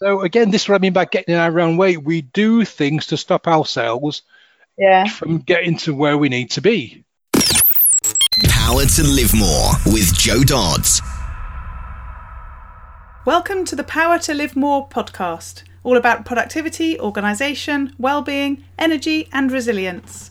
So again, this is what I mean by getting in our own way. We do things to stop ourselves Yeah. from getting to where we need to be. Power to Live More with Jo Dodds. Welcome to the Power to Live More podcast, all about productivity, organisation, well-being, energy and resilience.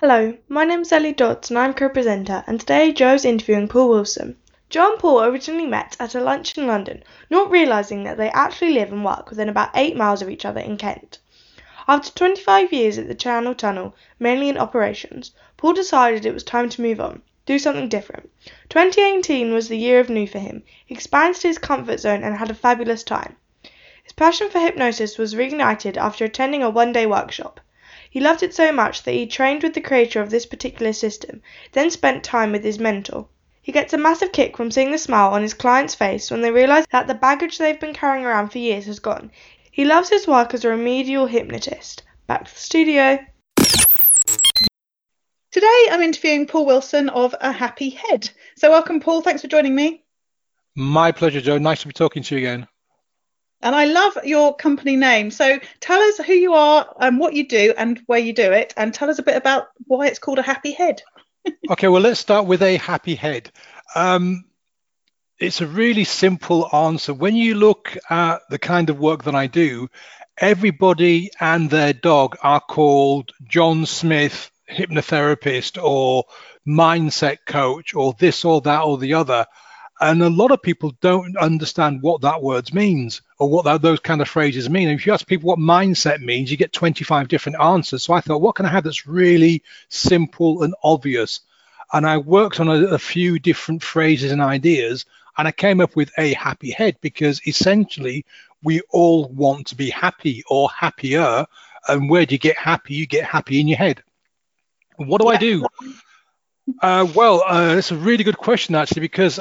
Hello, my name is Ellie Dodds and I'm co-presenter and today Jo's interviewing Paul Wilson. Jo and Paul originally met at a lunch in London, not realising that they actually live and work within about 8 miles of each other in Kent. After 25 years at the Channel Tunnel, mainly in operations, Paul decided it was time to move on, do something different. 2018 was the year of new for him. He expanded his comfort zone and had a fabulous time. His passion for hypnosis was reignited after attending a one-day workshop. He loved it so much that he trained with the creator of this particular system, then spent time with his mentor. He gets a massive kick from seeing the smile on his client's face when they realize that the baggage they've been carrying around for years has gone. He loves his work as a remedial hypnotist. Back to the studio. Today I'm interviewing Paul Wilson of A Happy Head. So, welcome, Paul. Thanks for joining me. My pleasure, Jo. Nice to be talking to you again. And I love your company name. So, tell us who you are and what you do and where you do it, and tell us a bit about why it's called A Happy Head. Okay, well, let's start with a happy head. Um, it's a really simple answer. When you look at the kind of work that I do, everybody and their dog are called John Smith, hypnotherapist, or mindset coach, or this or that or the other. And a lot of people don't understand what that word means or what that, those kind of phrases mean. And if you ask people what mindset means, you get 25 different answers. So I thought, what can I have that's really simple and obvious? And I worked on a, a few different phrases and ideas, and I came up with a happy head because essentially we all want to be happy or happier. And where do you get happy? You get happy in your head. What do I do? Uh, well, uh, that's a really good question actually, because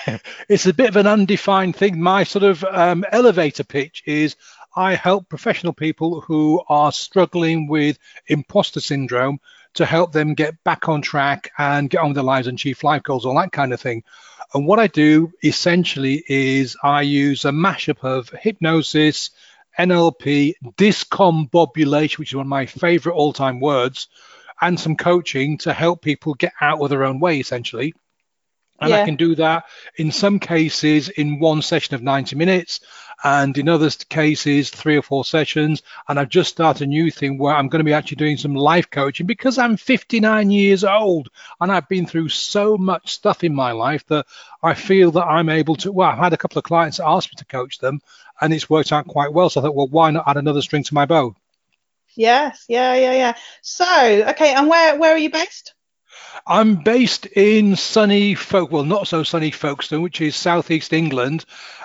it's a bit of an undefined thing. My sort of um, elevator pitch is I help professional people who are struggling with imposter syndrome to help them get back on track and get on with their lives and achieve life goals, all that kind of thing. And what I do essentially is I use a mashup of hypnosis, NLP, discombobulation, which is one of my favorite all time words, and some coaching to help people get out of their own way, essentially. And Yeah. I can do that in some cases in one session of 90 minutes, and in other cases, three or four sessions. And I've just started a new thing where I'm going to be actually doing some life coaching because I'm 59 years old and I've been through so much stuff in my life that I feel that I'm able to. Well, I've had a couple of clients that asked me to coach them, and it's worked out quite well. So I thought, well, why not add another string to my bow? Yes, yeah, yeah, yeah. So, okay, and where where are you based? I'm based in sunny Folk, well, not so sunny Folkestone, which is southeast England.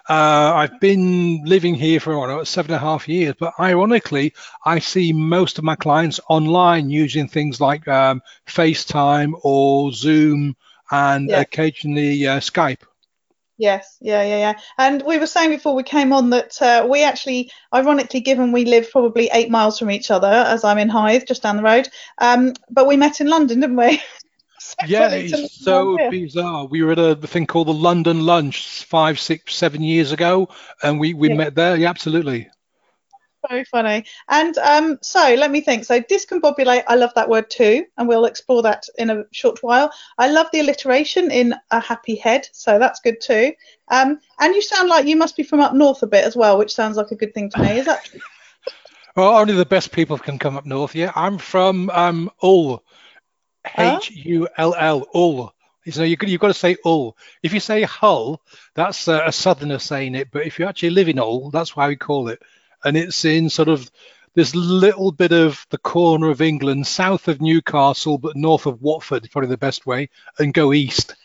Uh, I've been living here for know, seven and a half years, but ironically, I see most of my clients online using things like um, FaceTime or Zoom and Yeah. occasionally uh, Skype. Yes, yeah, yeah, yeah. And we were saying before we came on that uh, we actually, ironically, given we live probably eight miles from each other, as I'm in Hythe, just down the road, um, but we met in London, didn't we? Yeah, it's so bizarre. We were at a thing called the London Lunch five, six, seven years ago, and we, we Yeah. met there. Yeah, absolutely. Very funny. And um, so let me think. So discombobulate, I love that word too, and we'll explore that in a short while. I love the alliteration in a happy head, so that's good too. Um, and you sound like you must be from up north a bit as well, which sounds like a good thing to me. Is that? Well, only the best people can come up north. Yeah, I'm from um, Hull, H U L L, Hull. So you you've got to say Hull. If you say Hull, that's uh, a southerner saying it. But if you actually live in Hull, that's why we call it. And it's in sort of this little bit of the corner of England, south of Newcastle, but north of Watford, probably the best way, and go east.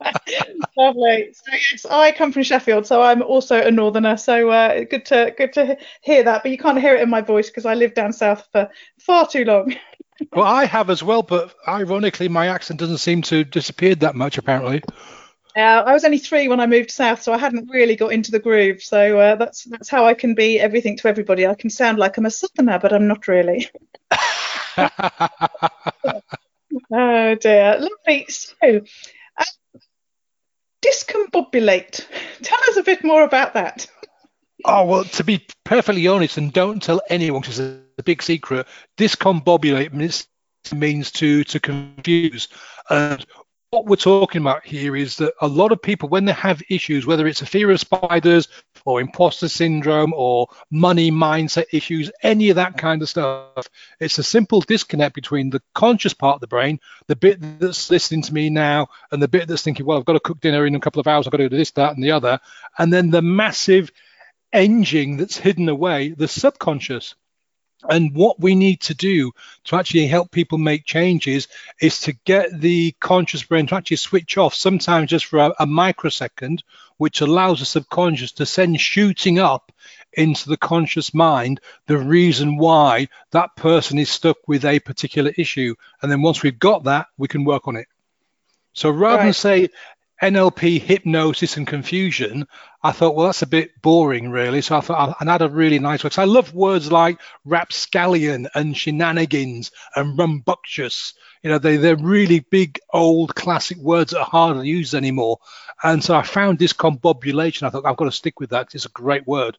Lovely. So yes, I come from Sheffield, so I'm also a northerner. So uh, good to good to hear that, but you can't hear it in my voice because I lived down south for far too long. well, I have as well, but ironically, my accent doesn't seem to disappeared that much apparently. Uh, I was only three when I moved south, so I hadn't really got into the groove. So uh, that's that's how I can be everything to everybody. I can sound like I'm a southerner, but I'm not really. oh dear, lovely. So, uh, discombobulate. Tell us a bit more about that. Oh well, to be perfectly honest, and don't tell anyone because it's a big secret. Discombobulate means means to to confuse. And what we're talking about here is that a lot of people, when they have issues, whether it's a fear of spiders or imposter syndrome or money mindset issues, any of that kind of stuff, it's a simple disconnect between the conscious part of the brain, the bit that's listening to me now, and the bit that's thinking, well, I've got to cook dinner in a couple of hours, I've got to do this, that, and the other, and then the massive engine that's hidden away, the subconscious. And what we need to do to actually help people make changes is to get the conscious brain to actually switch off, sometimes just for a, a microsecond, which allows the subconscious to send shooting up into the conscious mind the reason why that person is stuck with a particular issue. And then once we've got that, we can work on it. So rather right. than say, NLP, hypnosis, and confusion, I thought, well, that's a bit boring, really. So I thought, and had a really nice word. I love words like rapscallion and shenanigans and rumbunctious. You know, they, they're really big, old, classic words that are hard to use anymore. And so I found this discombobulation. I thought, I've got to stick with that because it's a great word.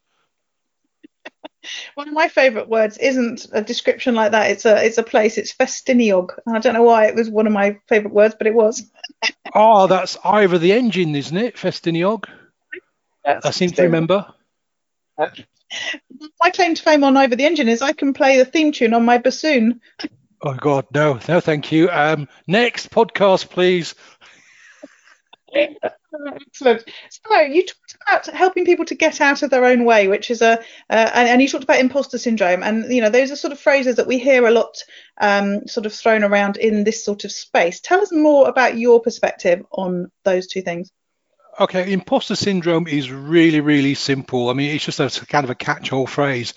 One of my favourite words isn't a description like that. It's a it's a place. It's Festiniog. I don't know why it was one of my favourite words, but it was. oh, that's Ivor the Engine, isn't it? Festiniog. I seem to remember. My claim to fame on Ivor the Engine is I can play the theme tune on my bassoon. Oh God, no, no, thank you. Um, next podcast, please. Excellent. So you talked about helping people to get out of their own way, which is a, uh, and, and, you talked about imposter syndrome, and you know those are sort of phrases that we hear a lot, um, sort of thrown around in this sort of space. Tell us more about your perspective on those two things. Okay, imposter syndrome is really, really simple. I mean, it's just a kind of a catch-all phrase.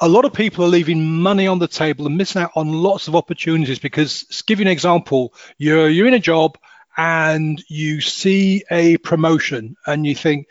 A lot of people are leaving money on the table and missing out on lots of opportunities because, give you an example, you're you're in a job and you see a promotion and you think,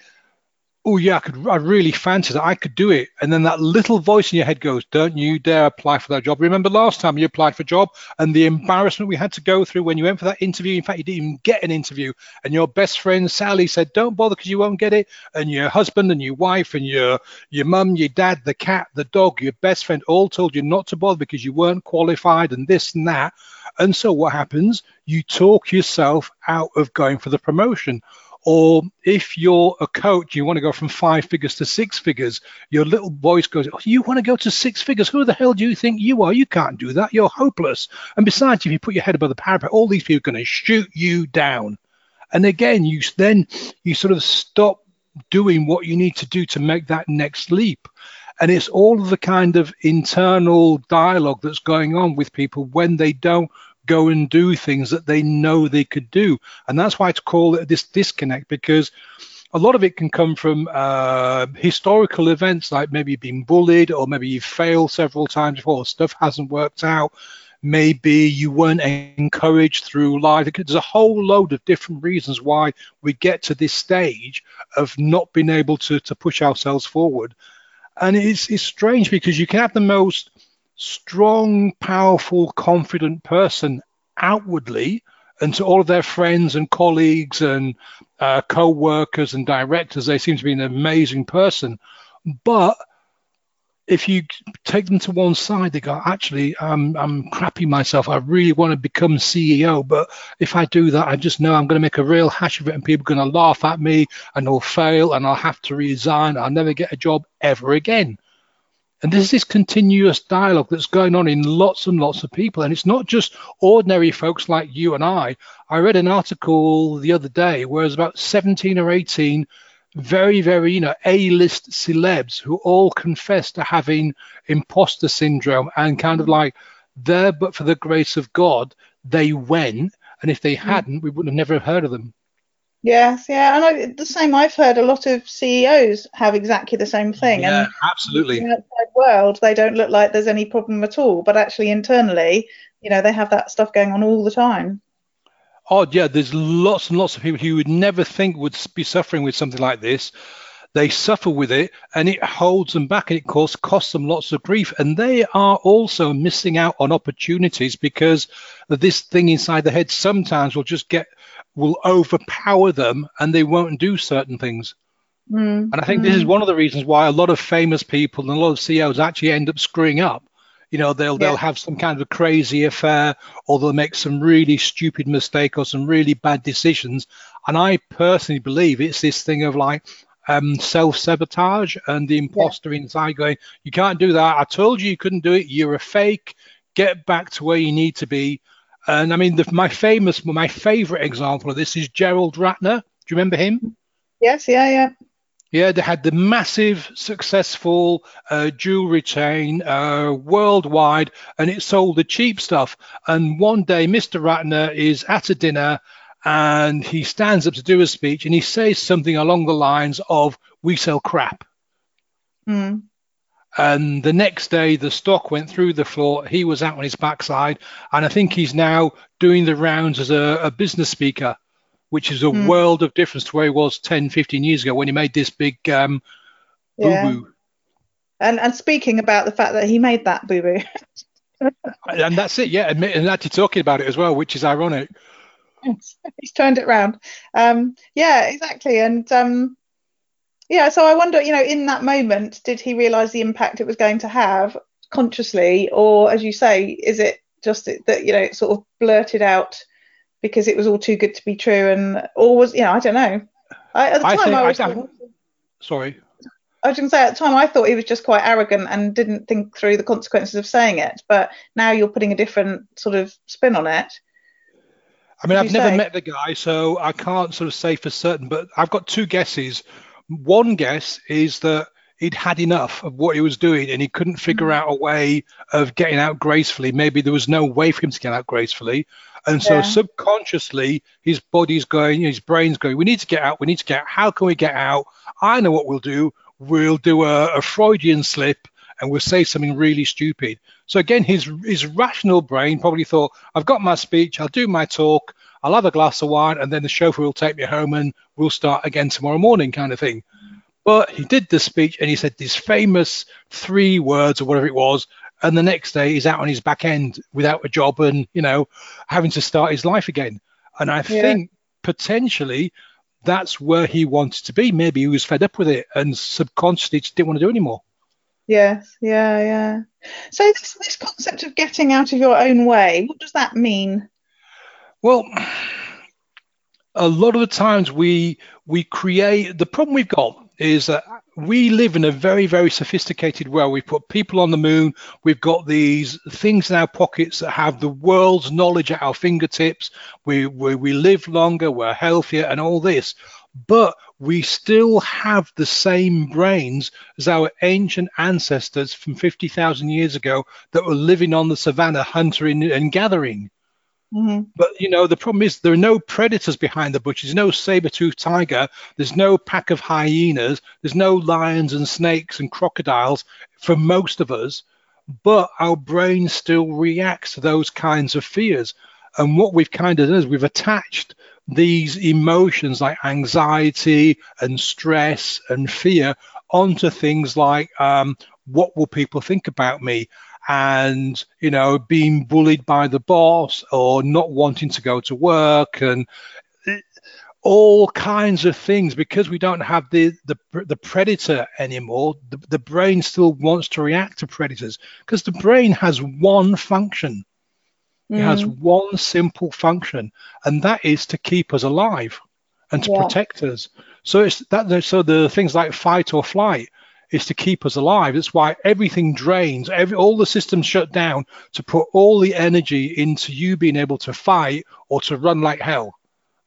oh yeah, I could, I really fancy that. I could do it. And then that little voice in your head goes, don't you dare apply for that job. Remember last time you applied for a job and the embarrassment we had to go through when you went for that interview. In fact, you didn't even get an interview. And your best friend Sally said, don't bother because you won't get it. And your husband and your wife and your your mum, your dad, the cat, the dog, your best friend all told you not to bother because you weren't qualified and this and that. And so what happens? You talk yourself out of going for the promotion. Or if you're a coach, you want to go from five figures to six figures, your little voice goes, oh, You want to go to six figures? Who the hell do you think you are? You can't do that. You're hopeless. And besides, if you put your head above the parapet, all these people are going to shoot you down. And again, you then you sort of stop doing what you need to do to make that next leap. And it's all of the kind of internal dialogue that's going on with people when they don't go and do things that they know they could do. And that's why to call it this disconnect because a lot of it can come from uh, historical events like maybe you've been bullied or maybe you've failed several times before, stuff hasn't worked out. Maybe you weren't encouraged through life. There's a whole load of different reasons why we get to this stage of not being able to, to push ourselves forward. And it's, it's strange because you can have the most strong, powerful, confident person outwardly and to all of their friends and colleagues and uh, co-workers and directors. They seem to be an amazing person. But if you take them to one side they go actually I'm, I'm crappy myself. I really want to become ceo but if i do that i just know i'm going to make a real hash of it and people are going to laugh at me and i'll fail and i'll have to resign. I'll never get a job ever again and there's this continuous dialogue that's going on in lots and lots of people. And it's not just ordinary folks like you and I. I read an article the other day where it's about 17 or 18 very, very, you know, A-list celebs who all confess to having imposter syndrome and kind of like there, but for the grace of God, they went. And if they hmm. hadn't, we would have never heard of them. Yes, yeah, and I, the same. I've heard a lot of CEOs have exactly the same thing. Yeah, and absolutely. In the outside world, they don't look like there's any problem at all, but actually internally, you know, they have that stuff going on all the time. Oh yeah, there's lots and lots of people who you would never think would be suffering with something like this. They suffer with it, and it holds them back, and it course costs them lots of grief. And they are also missing out on opportunities because this thing inside the head. Sometimes will just get will overpower them and they won't do certain things. Mm, and I think mm. this is one of the reasons why a lot of famous people and a lot of CEOs actually end up screwing up. You know, they'll yeah. they'll have some kind of a crazy affair, or they'll make some really stupid mistake or some really bad decisions. And I personally believe it's this thing of like um, self sabotage and the imposter yeah. inside going, "You can't do that. I told you you couldn't do it. You're a fake. Get back to where you need to be." And I mean, the, my famous, my favorite example of this is Gerald Ratner. Do you remember him? Yes, yeah, yeah. Yeah, they had the massive, successful uh, jewelry chain uh, worldwide, and it sold the cheap stuff. And one day, Mr. Ratner is at a dinner, and he stands up to do a speech, and he says something along the lines of, "We sell crap." Mm. And the next day, the stock went through the floor. He was out on his backside. And I think he's now doing the rounds as a, a business speaker, which is a mm. world of difference to where he was 10, 15 years ago when he made this big um, boo boo. Yeah. And, and speaking about the fact that he made that boo boo. and that's it, yeah. And, and actually talking about it as well, which is ironic. He's turned it around. Um, yeah, exactly. And um, yeah, so I wonder, you know, in that moment, did he realize the impact it was going to have consciously, or as you say, is it just that you know it sort of blurted out because it was all too good to be true, and or was you know I don't know. I, at the I time, I, was. I sorry. I was going to say at the time I thought he was just quite arrogant and didn't think through the consequences of saying it. But now you're putting a different sort of spin on it. I mean, I've never say? met the guy, so I can't sort of say for certain. But I've got two guesses. One guess is that he'd had enough of what he was doing and he couldn't figure mm. out a way of getting out gracefully. Maybe there was no way for him to get out gracefully. And so yeah. subconsciously, his body's going, his brain's going, we need to get out, we need to get out. How can we get out? I know what we'll do. We'll do a, a Freudian slip and we'll say something really stupid. So again, his his rational brain probably thought, I've got my speech, I'll do my talk, I'll have a glass of wine, and then the chauffeur will take me home and we'll start again tomorrow morning, kind of thing. But he did the speech and he said these famous three words or whatever it was, and the next day he's out on his back end without a job and you know having to start his life again. And I yeah. think potentially that's where he wanted to be. Maybe he was fed up with it and subconsciously just didn't want to do anymore. Yes, yeah, yeah. So this, this concept of getting out of your own way, what does that mean? Well, a lot of the times we we create the problem we've got is that we live in a very very sophisticated world. We've put people on the moon. We've got these things in our pockets that have the world's knowledge at our fingertips. We we, we live longer we're healthier and all this. But we still have the same brains as our ancient ancestors from 50,000 years ago that were living on the savannah hunting and gathering Mm-hmm. But you know, the problem is there are no predators behind the bushes. No saber-toothed tiger. There's no pack of hyenas. There's no lions and snakes and crocodiles for most of us. But our brain still reacts to those kinds of fears. And what we've kind of done is we've attached these emotions like anxiety and stress and fear onto things like um, what will people think about me? And you know being bullied by the boss or not wanting to go to work and all kinds of things because we don't have the the, the predator anymore the, the brain still wants to react to predators because the brain has one function mm. it has mm. one simple function and that is to keep us alive and to yeah. protect us so it's that so the things like fight or flight is to keep us alive. That's why everything drains, every, all the systems shut down to put all the energy into you being able to fight or to run like hell.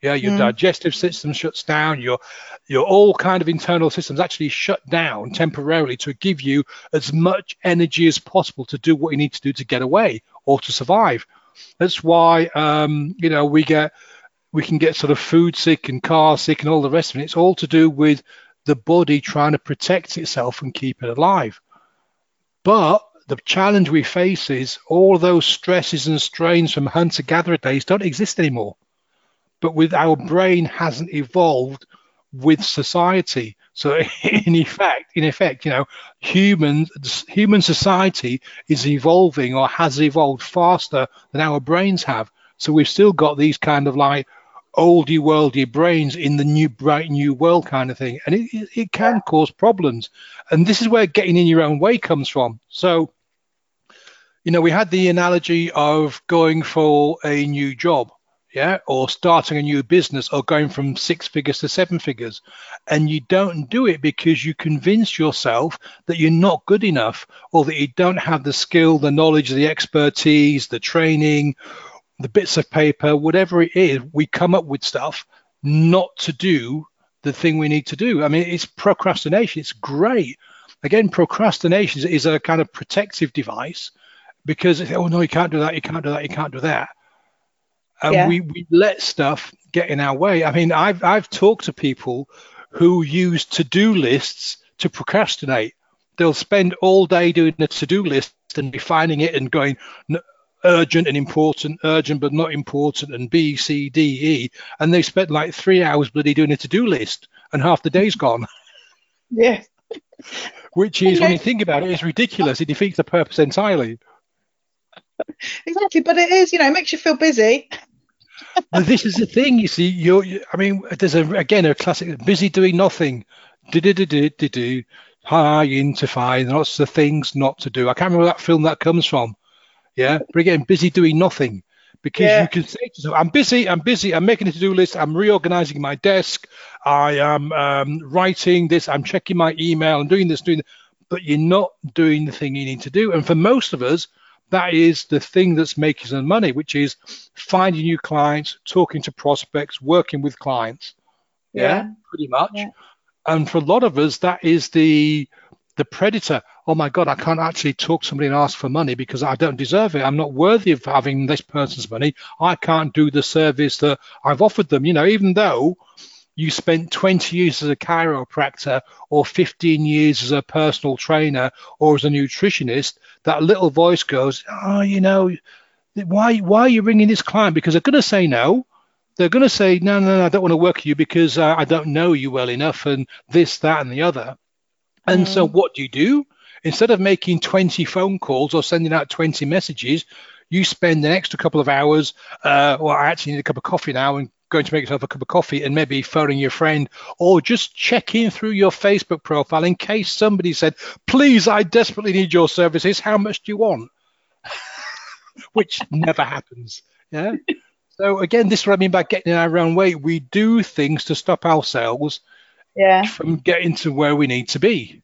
Yeah, your mm. digestive system shuts down. Your your all kind of internal systems actually shut down temporarily to give you as much energy as possible to do what you need to do to get away or to survive. That's why um, you know we get we can get sort of food sick and car sick and all the rest of it. It's all to do with the body trying to protect itself and keep it alive. But the challenge we face is all those stresses and strains from hunter gatherer days don't exist anymore but with our brain hasn't evolved with society. So in effect, in effect, you know, human human society is evolving or has evolved faster than our brains have. So we've still got these kind of like oldie worldy brains in the new bright new world kind of thing, and it, it can cause problems. And this is where getting in your own way comes from. So, you know, we had the analogy of going for a new job yeah, or starting a new business or going from six figures to seven figures. And you don't do it because you convince yourself that you're not good enough or that you don't have the skill, the knowledge, the expertise, the training, the bits of paper, whatever it is. We come up with stuff not to do the thing we need to do. I mean, it's procrastination. It's great. Again, procrastination is a kind of protective device because, oh no, you can't do that, you can't do that, you can't do that and yeah. we, we let stuff get in our way. I mean, I've I've talked to people who use to-do lists to procrastinate. They'll spend all day doing a to-do list and refining it and going urgent and important, urgent but not important, and B, C, D, E, and they spent like three hours bloody doing a to-do list, and half the day's gone. Yeah. Which is, when you think about it, is ridiculous. It defeats the purpose entirely. Exactly, but it is, you know, it makes you feel busy but this is the thing, you see. You're, I mean, there's a again a classic: busy doing nothing. Do do do do do do. High into find lots of things not to do. I can't remember that film that comes from. Yeah, but again, busy doing nothing because yeah. you can say to yourself, I'm busy, I'm busy, I'm making a to-do list, I'm reorganizing my desk, I am um, writing this, I'm checking my email, I'm doing this, doing that, but you're not doing the thing you need to do. And for most of us, that is the thing that's making some money, which is finding new clients, talking to prospects, working with clients. Yeah, yeah pretty much. Yeah. And for a lot of us, that is the the predator. Oh my God, I can't actually talk to somebody and ask for money because I don't deserve it. I'm not worthy of having this person's money. I can't do the service that I've offered them. You know, even though you spent 20 years as a chiropractor or 15 years as a personal trainer or as a nutritionist, that little voice goes, oh, you know, why why are you ringing this client? Because they're going to say no. They're going to say, no, no, no, I don't want to work with you because uh, I don't know you well enough and this, that, and the other. And mm. so what do you do? Instead of making 20 phone calls or sending out 20 messages, you spend an extra couple of hours, uh, well, I actually need a cup of coffee now and going to make yourself a cup of coffee and maybe phoning your friend or just checking through your Facebook profile in case somebody said, please, I desperately need your services. How much do you want? Which never happens. Yeah. So again, this is what I mean by getting in our own way. We do things to stop ourselves yeah. from getting to where we need to be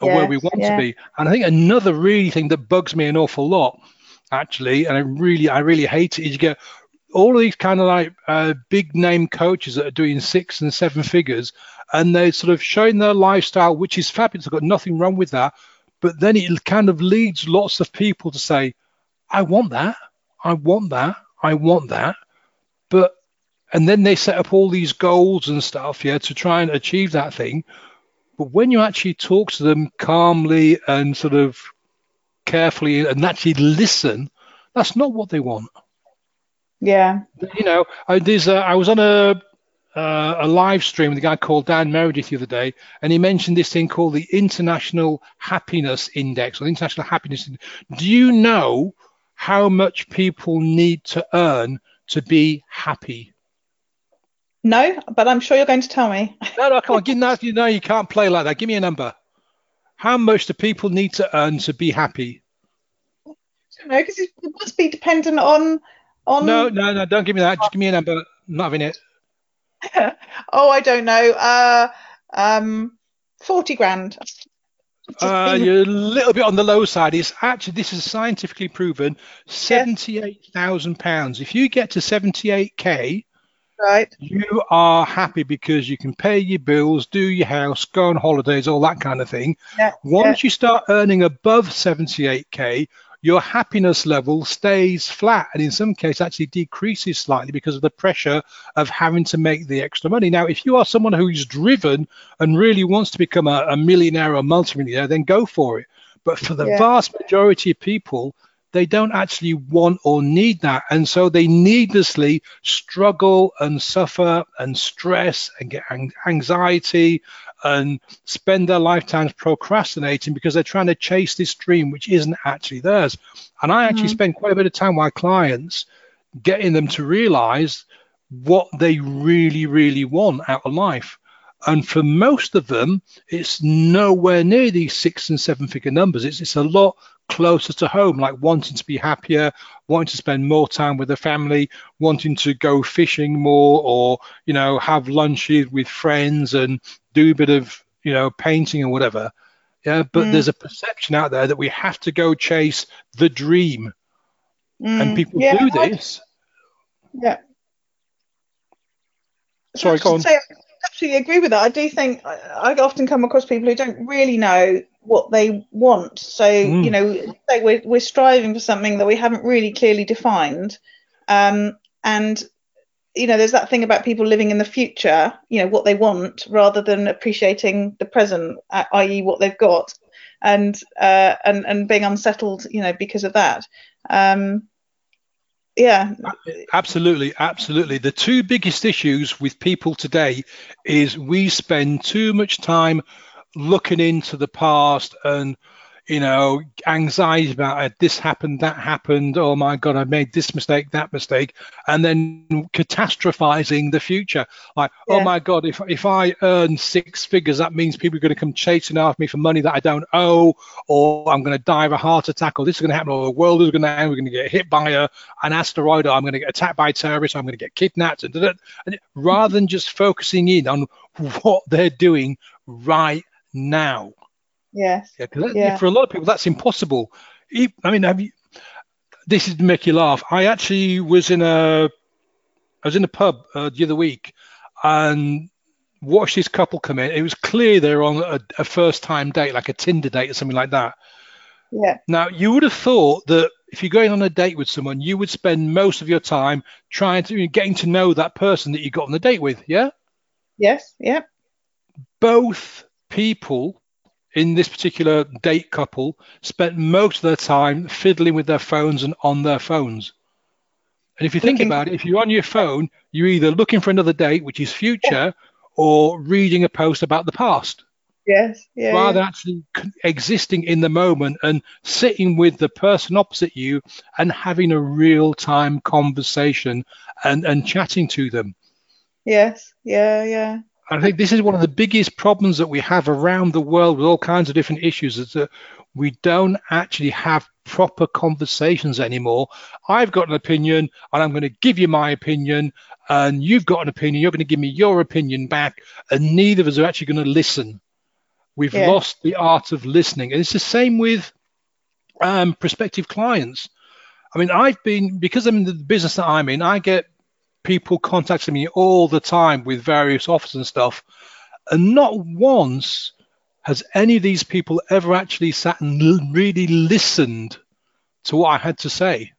or yes, where we want yeah. to be. And I think another really thing that bugs me an awful lot, actually, and I really, I really hate it, is you get all of these kind of like uh, big name coaches that are doing six and seven figures, and they're sort of showing their lifestyle, which is fabulous. I've got nothing wrong with that. But then it kind of leads lots of people to say, I want that. I want that. I want that. But, and then they set up all these goals and stuff, yeah, to try and achieve that thing. But when you actually talk to them calmly and sort of carefully and actually listen, that's not what they want. Yeah. You know, I, there's a, I was on a uh, a live stream with a guy called Dan Meredith the other day, and he mentioned this thing called the International Happiness Index or the International Happiness. Index. Do you know how much people need to earn to be happy? No, but I'm sure you're going to tell me. no, no, come on. Give, no, you know you can't play like that. Give me a number. How much do people need to earn to be happy? I don't know, because it must be dependent on on... No, no, no, don't give me that. Just give me a number. not having it. oh, I don't know. Uh, um, 40 grand. Uh, you're a little bit on the low side. It's actually this is scientifically proven. Seventy-eight thousand pounds. If you get to seventy-eight k, Right. You are happy because you can pay your bills, do your house, go on holidays, all that kind of thing. Yeah. Once you start earning above 78k, your happiness level stays flat and in some cases actually decreases slightly because of the pressure of having to make the extra money. Now, if you are someone who's driven and really wants to become a, a millionaire or multimillionaire, then go for it. But for the Yeah. vast majority of people, they don't actually want or need that. And so they needlessly struggle and suffer and stress and get anxiety and spend their lifetimes procrastinating because they're trying to chase this dream which isn't actually theirs. And I actually mm-hmm. spend quite a bit of time with my clients getting them to realize what they really, really want out of life. And for most of them, it's nowhere near these six and seven figure numbers. It's, it's a lot closer to home, like wanting to be happier, wanting to spend more time with the family, wanting to go fishing more, or, you know, have lunches with friends and do a bit of, you know, painting or whatever. Yeah. But Mm. there's a perception out there that we have to go chase the dream. And Mm, people yeah, do I- this. Yeah. Sorry, go on. Say, I absolutely agree with that. I do think I, I often come across people who don't really know what they want. So Mm. you know, say we're we're striving for something that we haven't really clearly defined, um, and you know, there's that thing about people living in the future. You know what they want rather than appreciating the present, uh, i.e., what they've got, and uh, and and being unsettled. You know, because of that. Um, yeah. Absolutely, absolutely. The two biggest issues with people today is we spend too much time looking into the past and you know anxiety about it, this happened that happened oh my god i made this mistake that mistake and then catastrophizing the future. Like oh my god if, if i earn six figures that means people are going to come chasing after me for money that i don't owe or i'm going to die of a heart attack or this is going to happen or the world is going to end we're going to get hit by a, an asteroid or i'm going to get attacked by terrorists i'm going to get kidnapped and, and rather than just focusing in on what they're doing right now Yes. yeah, that- Yeah. for a lot of people, that's impossible. I mean, have you? This is to make you laugh. I actually was in a, I was in a pub uh, the other week, and watched this couple come in. It was clear they were on a, a first-time date, like a Tinder date or something like that. Yeah. Now, you would have thought that if you're going on a date with someone, you would spend most of your time trying to getting to know that person that you got on the date with. Yeah Yes. Yeah. both people in this particular date couple spent most of their time fiddling with their phones and on their phones. And if you think Looking- about it, if you're on your phone, you're either looking for another date, which is future, or reading a post about the past, Yes. Yeah. rather yeah. actually existing in the moment and sitting with the person opposite you and having a real time conversation and, and chatting to them. Yes. Yeah. Yeah. I think this is one of the biggest problems that we have around the world with all kinds of different issues is that we don't actually have proper conversations anymore. I've got an opinion and I'm going to give you my opinion, and you've got an opinion, you're going to give me your opinion back, and neither of us are actually going to listen. We've Yeah. lost the art of listening. And it's the same with um, prospective clients. I mean, I've been, because I'm in the business that I'm in, I get people contacting me all the time with various offers and stuff. And not once has any of these people ever actually sat and really listened to what I had to say.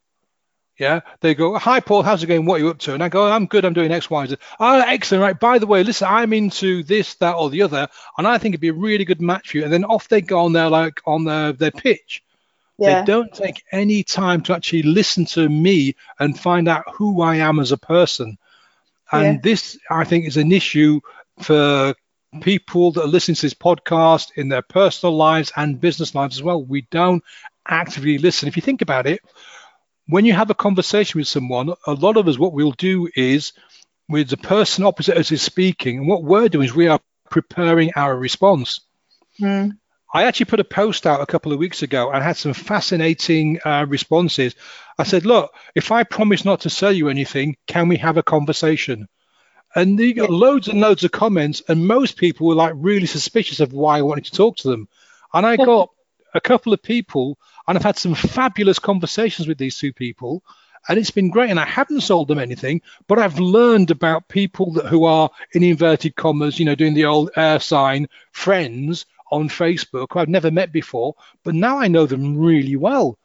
Yeah, they go, "Hi, Paul, how's it going? What are you up to?" And I go, "I'm good. I'm doing X, Y, Z." Oh, excellent. Right. By the way, listen, I'm into this, that, or the other, and I think it'd be a really good match for you. And then off they go on their like on their their pitch. Yeah. They don't take any time to actually listen to me and find out who I am as a person. And Yeah. this, I think, is an issue for people that are listening to this podcast in their personal lives and business lives as well. We don't actively listen. If you think about it, when you have a conversation with someone, a lot of us, what we'll do is with the person opposite us is speaking, and what we're doing is we are preparing our response. Mm. I actually put a post out a couple of weeks ago and had some fascinating uh, responses. I said, look, if I promise not to sell you anything, can we have a conversation? And you got loads and loads of comments, and most people were like really suspicious of why I wanted to talk to them. And I got a couple of people, and I've had some fabulous conversations with these two people. and it's been great. And I haven't sold them anything, but I've learned about people that, who are in inverted commas, you know, doing the old air sign friends on Facebook who I've never met before, but now I know them really well.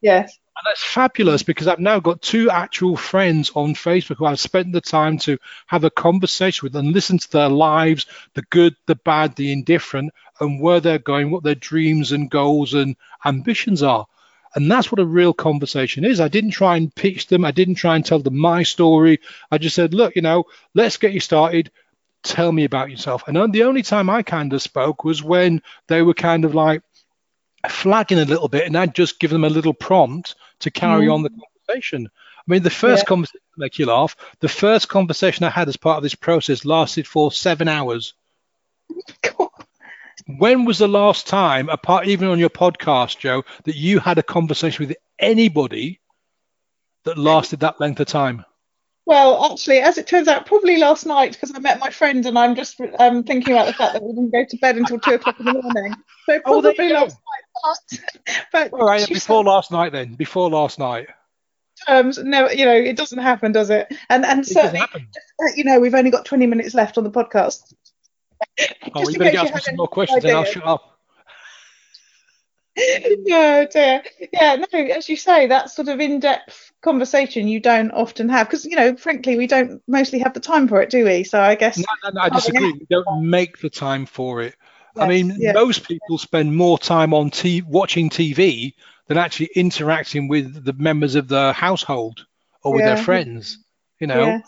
Yes. And that's fabulous because I've now got two actual friends on Facebook who I've spent the time to have a conversation with and listen to their lives, the good, the bad, the indifferent, and where they're going, what their dreams and goals and ambitions are. And that's what a real conversation is. I didn't try and pitch them. I didn't try and tell them my story. I just said, look, you know, let's get you started. Tell me about yourself. And the only time I kind of spoke was when they were kind of like, flagging a little bit, and I'd just give them a little prompt to carry mm. on the conversation. I mean, the first yeah. conversation make you laugh. The first conversation I had as part of this process lasted for seven hours. when was the last time, apart even on your podcast, Jo, that you had a conversation with anybody that lasted that length of time? Well, actually, as it turns out, probably last night because I met my friend and I'm just um, thinking about the fact that we didn't go to bed until two o'clock in the morning. So oh, probably oh, last night. But, All right, before said, last night then. Before last night. Terms, no, you know, it doesn't happen, does it? And and it certainly, you know, we've only got 20 minutes left on the podcast. Oh, you better get some more questions, and I'll shut up. no, dear. Yeah, no, as you say, that sort of in-depth conversation you don't often have because you know frankly we don't mostly have the time for it do we so i guess no, no, no i disagree we don't make the time for it yes, i mean yes. most people spend more time on t- watching tv than actually interacting with the members of the household or with yeah. their friends you know yeah.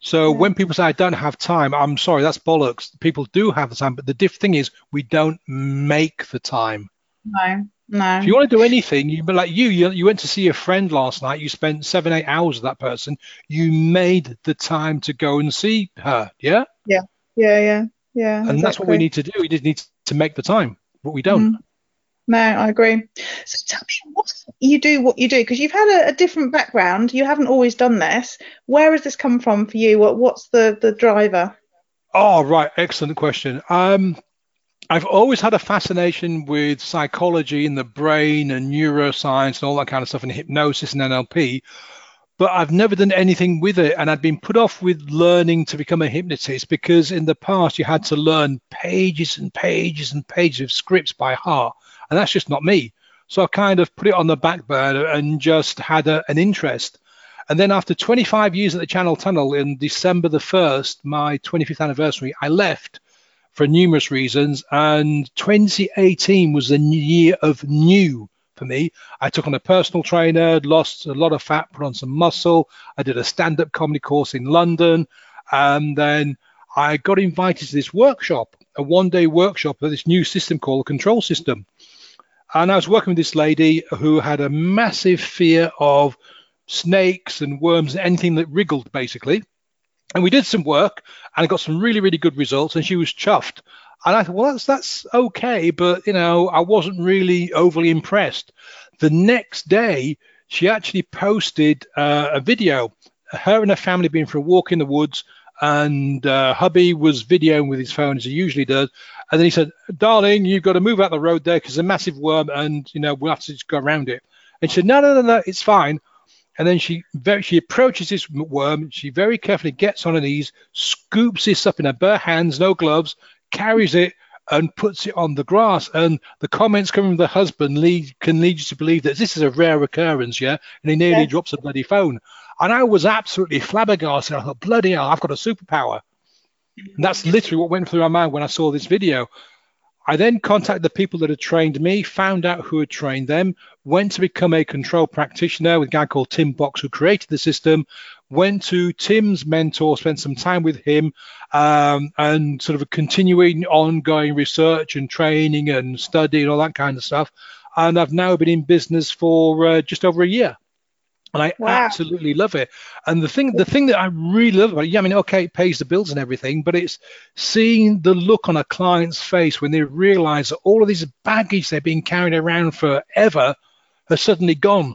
so yeah. when people say i don't have time i'm sorry that's bollocks people do have the time but the diff thing is we don't make the time no no. If you want to do anything, you but like you, you, you went to see a friend last night. You spent seven, eight hours with that person. You made the time to go and see her. Yeah. Yeah. Yeah. Yeah. Yeah. And exactly. that's what we need to do. We just need to make the time, but we don't. Mm. No, I agree. So tell me what you do, what you do, because you've had a, a, different background. You haven't always done this. Where has this come from for you? What, what's the the driver? Oh, right. Excellent question. Um, I've always had a fascination with psychology and the brain and neuroscience and all that kind of stuff and hypnosis and NLP, but I've never done anything with it. And I'd been put off with learning to become a hypnotist because in the past you had to learn pages and pages and pages of scripts by heart. And that's just not me. So I kind of put it on the back burner and just had a, an interest. And then after 25 years at the Channel Tunnel in December the 1st, my 25th anniversary, I left for numerous reasons. And 2018 was the year of new for me. I took on a personal trainer, lost a lot of fat, put on some muscle. I did a stand up comedy course in London. And then I got invited to this workshop, a one day workshop of this new system called the control system. And I was working with this lady who had a massive fear of snakes and worms, and anything that wriggled, basically. And we did some work and got some really, really good results. And she was chuffed. And I thought, well, that's, that's okay. But, you know, I wasn't really overly impressed. The next day, she actually posted uh, a video, her and her family being for a walk in the woods. And uh, hubby was videoing with his phone as he usually does. And then he said, darling, you've got to move out the road there because there's a massive worm and, you know, we'll have to just go around it. And she said, no, no, no, no, it's fine and then she very, she approaches this worm. She very carefully gets on her knees, scoops this up in her bare hands, no gloves, carries it and puts it on the grass. And the comments coming from the husband lead, can lead you to believe that this is a rare occurrence, yeah. And he nearly yeah. drops a bloody phone. And I was absolutely flabbergasted. I thought, bloody hell, I've got a superpower. And that's literally what went through my mind when I saw this video. I then contacted the people that had trained me, found out who had trained them, went to become a control practitioner with a guy called Tim Box, who created the system, went to Tim's mentor, spent some time with him, um, and sort of continuing ongoing research and training and study and all that kind of stuff. And I've now been in business for uh, just over a year and I wow. absolutely love it. And the thing, the thing that I really love about it, yeah, I mean, okay, it pays the bills and everything, but it's seeing the look on a client's face when they realize that all of this baggage they've been carrying around forever has suddenly gone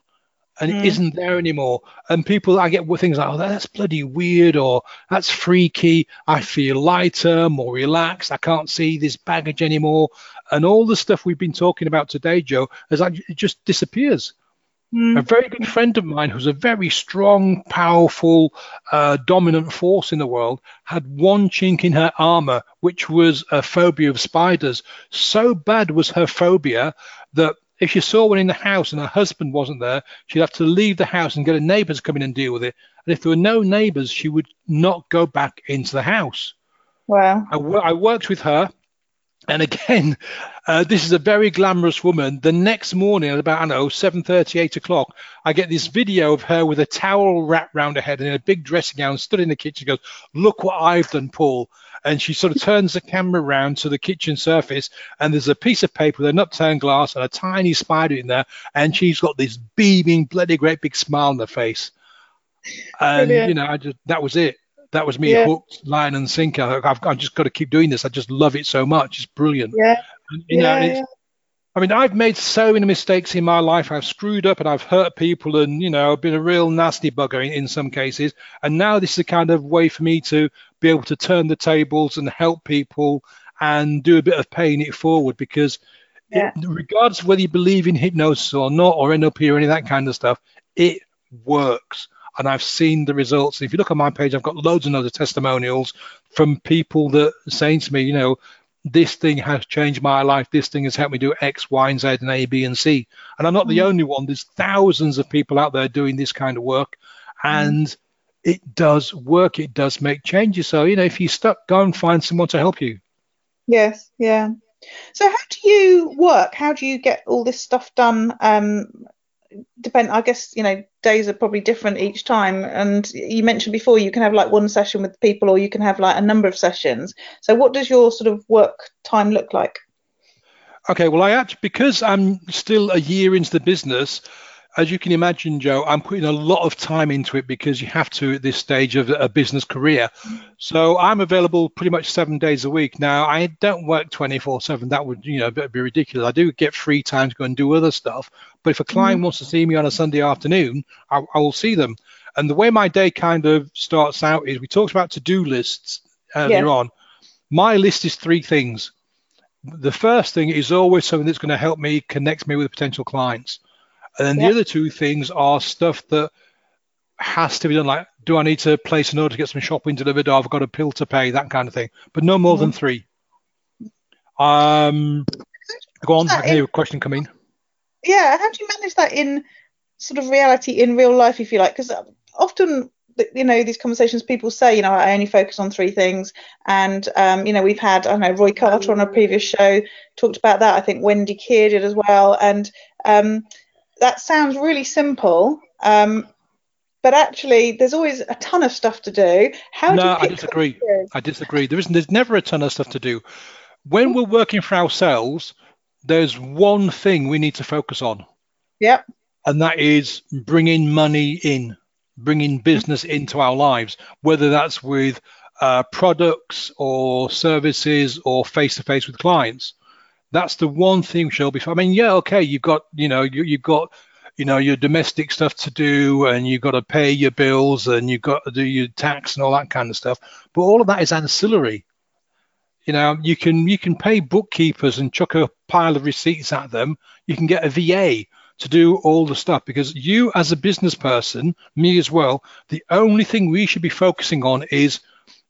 and mm. it isn't there anymore. And people, I get things like, oh, that's bloody weird, or that's freaky. I feel lighter, more relaxed. I can't see this baggage anymore. And all the stuff we've been talking about today, Jo, is like, it just disappears A very good friend of mine, who's a very strong, powerful, uh, dominant force in the world, had one chink in her armor, which was a phobia of spiders. So bad was her phobia that if she saw one in the house and her husband wasn't there, she'd have to leave the house and get a neighbor to come in and deal with it. And if there were no neighbors, she would not go back into the house. Wow. I, I worked with her and again, uh, this is a very glamorous woman. The next morning at about, I don't know, 7.30, 8 o'clock, I get this video of her with a towel wrapped round her head and in a big dressing gown, stood in the kitchen, goes, look what I've done, Paul. And she sort of turns the camera around to the kitchen surface, and there's a piece of paper with an upturned glass and a tiny spider in there, and she's got this beaming, bloody great big smile on her face. And, Brilliant. you know, I just, that was it that was me Yeah. hooked line and sinker I've, I've just got to keep doing this i just love it so much it's brilliant Yeah. And, you know yeah, and it's, yeah. I mean i've made so many mistakes in my life i've screwed up and i've hurt people and you know i've been a real nasty bugger in, in some cases and now this is a kind of way for me to be able to turn the tables and help people and do a bit of paying it forward because Yeah. it, regardless of whether you believe in hypnosis or not or NLP or any of that kind of stuff it works and I've seen the results. If you look on my page, I've got loads and loads of testimonials from people that are saying to me, you know, this thing has changed my life. This thing has helped me do X, Y, and Z, and A, B, and C. And I'm not the only one. There's thousands of people out there doing this kind of work, and it does work. It does make changes. So you know, if you're stuck, go and find someone to help you. Yes, yeah. So how do you work? How do you get all this stuff done? Um, depend. I guess you know days are probably different each time. And you mentioned before you can have like one session with people, or you can have like a number of sessions. So what does your sort of work time look like? Okay, well, I actually because I'm still a year into the business, as you can imagine, Jo, I'm putting a lot of time into it because you have to at this stage of a business career. So I'm available pretty much seven days a week. Now I don't work 24/7. That would you know be ridiculous. I do get free time to go and do other stuff. But if a client mm. wants to see me on a Sunday afternoon, I, I will see them. And the way my day kind of starts out is we talked about to-do lists earlier Yeah. on. My list is three things the first thing is always something that's going to help me connect me with potential clients and then Yeah. the other two things are stuff that has to be done like do i need to place an order to get some shopping delivered? Or i've got a bill to pay that kind of thing. But no more than three. Um go on i can hear a question coming Yeah, how do you manage that in sort of reality in real life, if you like? Because often, you know, these conversations people say, you know, I only focus on three things, and um, you know, we've had I don't know Roy Carter on a previous show talked about that. I think Wendy Keir did as well, and um, that sounds really simple. Um, but actually, there's always a ton of stuff to do. How do no you i disagree i disagree there isn't there's never a ton of stuff to do when we're working for ourselves there's one thing we need to focus on Yep. and that is bringing money in, bringing business into our lives, whether that's with uh, products or services or face to face with clients. That's the one thing, Shelby. I mean, yeah, okay, you've got, you know, you, you've got, you know, your domestic stuff to do, and you've got to pay your bills, and you've got to do your tax and all that kind of stuff. But all of that is ancillary. You know, you can you can pay bookkeepers and chuck a pile of receipts at them. You can get a VA to do all the stuff because you as a business person, me as well, the only thing we should be focusing on is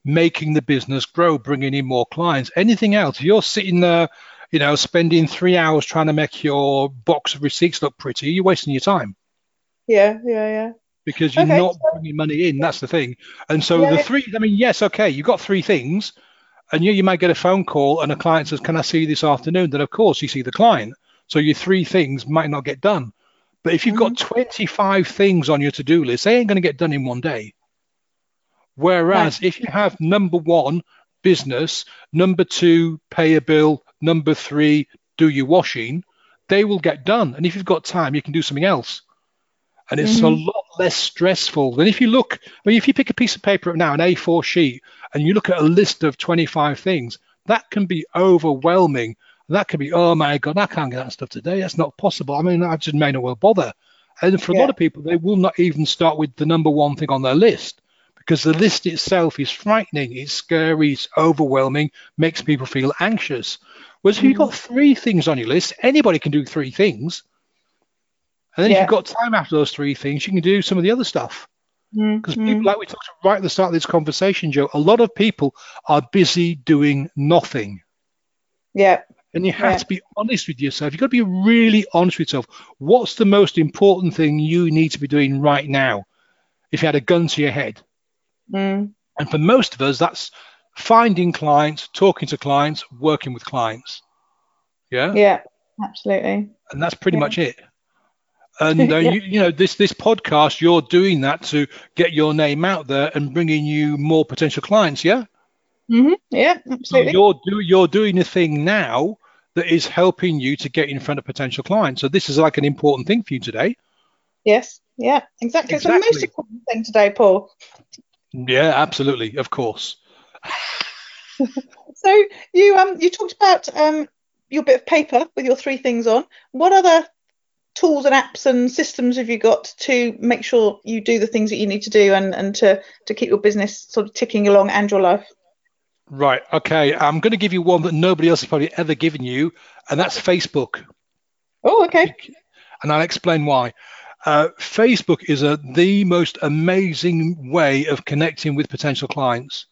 making the business grow, bringing in more clients. Anything else, you're sitting there, you know, spending three hours trying to make your box of receipts look pretty, you're wasting your time Yeah, yeah, yeah. because you're Okay, not so- bringing money in. That's the thing. And so Yeah. the three, I mean, yes, okay, you've got three things, and you, you might get a phone call and a client says, Can I see you this afternoon? Then, of course, you see the client. So your three things might not get done. But if you've got mm-hmm. 25 things on your to do list, they ain't going to get done in one day. Whereas if you have number one, business, number two, pay a bill, number three, do your washing, they will get done. And if you've got time, you can do something else and it's a mm-hmm. lot less stressful than if you look. I mean, if you pick a piece of paper up now, an A4 sheet, and you look at a list of 25 things, that can be overwhelming. That can be, oh my God, I can't get that stuff today. That's not possible. I mean, I just may not well bother. And for a lot of people, they will not even start with the number one thing on their list because the list itself is frightening, it's scary, it's overwhelming, makes people feel anxious. Whereas if you've got three things on your list, anybody can do three things And then Yeah. if you've got time after those three things, you can do some of the other stuff. Because people, like we talked right at the start of this conversation, Jo, a lot of people are busy doing nothing. Yeah. And you have Yeah. to be honest with yourself. You've got to be really honest with yourself. What's the most important thing you need to be doing right now? If you had a gun to your head. Mm. And for most of us, that's finding clients, talking to clients, working with clients. Yeah. Yeah. Absolutely. And that's pretty Yeah. much it. And uh, Yeah. you, you know, this this podcast, you're doing that to get your name out there and bringing you more potential clients. Yeah. hmm Yeah. So Absolutely. you're do, you're doing a thing now that is helping you to get in front of potential clients. So this is like an important thing for you today. Yes. Yeah. Exactly. It's the most important thing today, Paul. Yeah, absolutely, of course. So you um you talked about um your bit of paper with your three things on. What other tools and apps and systems have you got to make sure you do the things that you need to do and, and to, to keep your business sort of ticking along and your life? Right. Okay. I'm going to give you one that nobody else has probably ever given you, and that's Facebook. Oh, okay. and I'll explain why. Uh, Facebook is a, the most amazing way of connecting with potential clients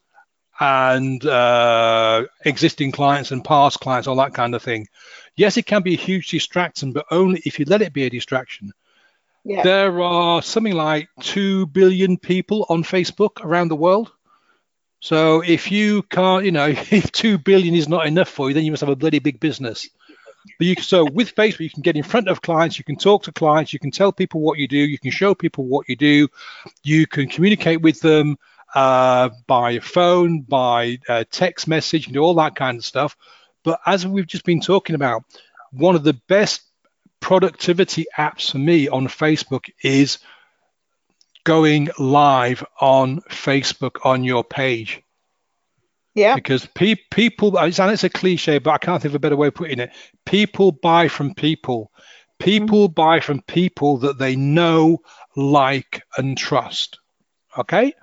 and uh, existing clients and past clients, all that kind of thing. Yes, it can be a huge distraction, but only if you let it be a distraction. Yeah. There are something like 2 billion people on Facebook around the world. So if you can't, you know, if 2 billion is not enough for you, then you must have a bloody big business. But you so with Facebook, you can get in front of clients, you can talk to clients, you can tell people what you do, you can show people what you do, you can communicate with them uh, by phone, by uh, text message, you do all that kind of stuff. But as we've just been talking about, one of the best productivity apps for me on Facebook is going live on Facebook on your page. Yeah. because pe- people and it's a cliche but i can't think of a better way of putting it. People buy from people. People buy from people that they know like and trust. Okay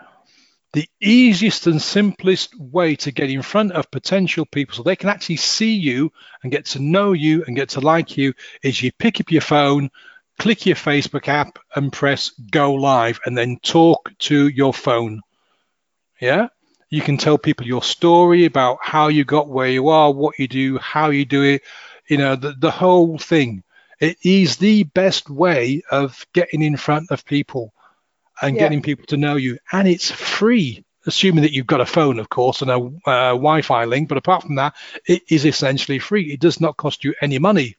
the easiest and simplest way to get in front of potential people so they can actually see you and get to know you and get to like you is you pick up your phone click your facebook app and press go live and then talk to your phone. Yeah? You can tell people your story about how you got where you are, what you do, how you do it, you know, the, the whole thing. It is the best way of getting in front of people and Yeah. getting people to know you. And it's free, assuming that you've got a phone, of course, and a uh, Wi Fi link. But apart from that, it is essentially free. It does not cost you any money.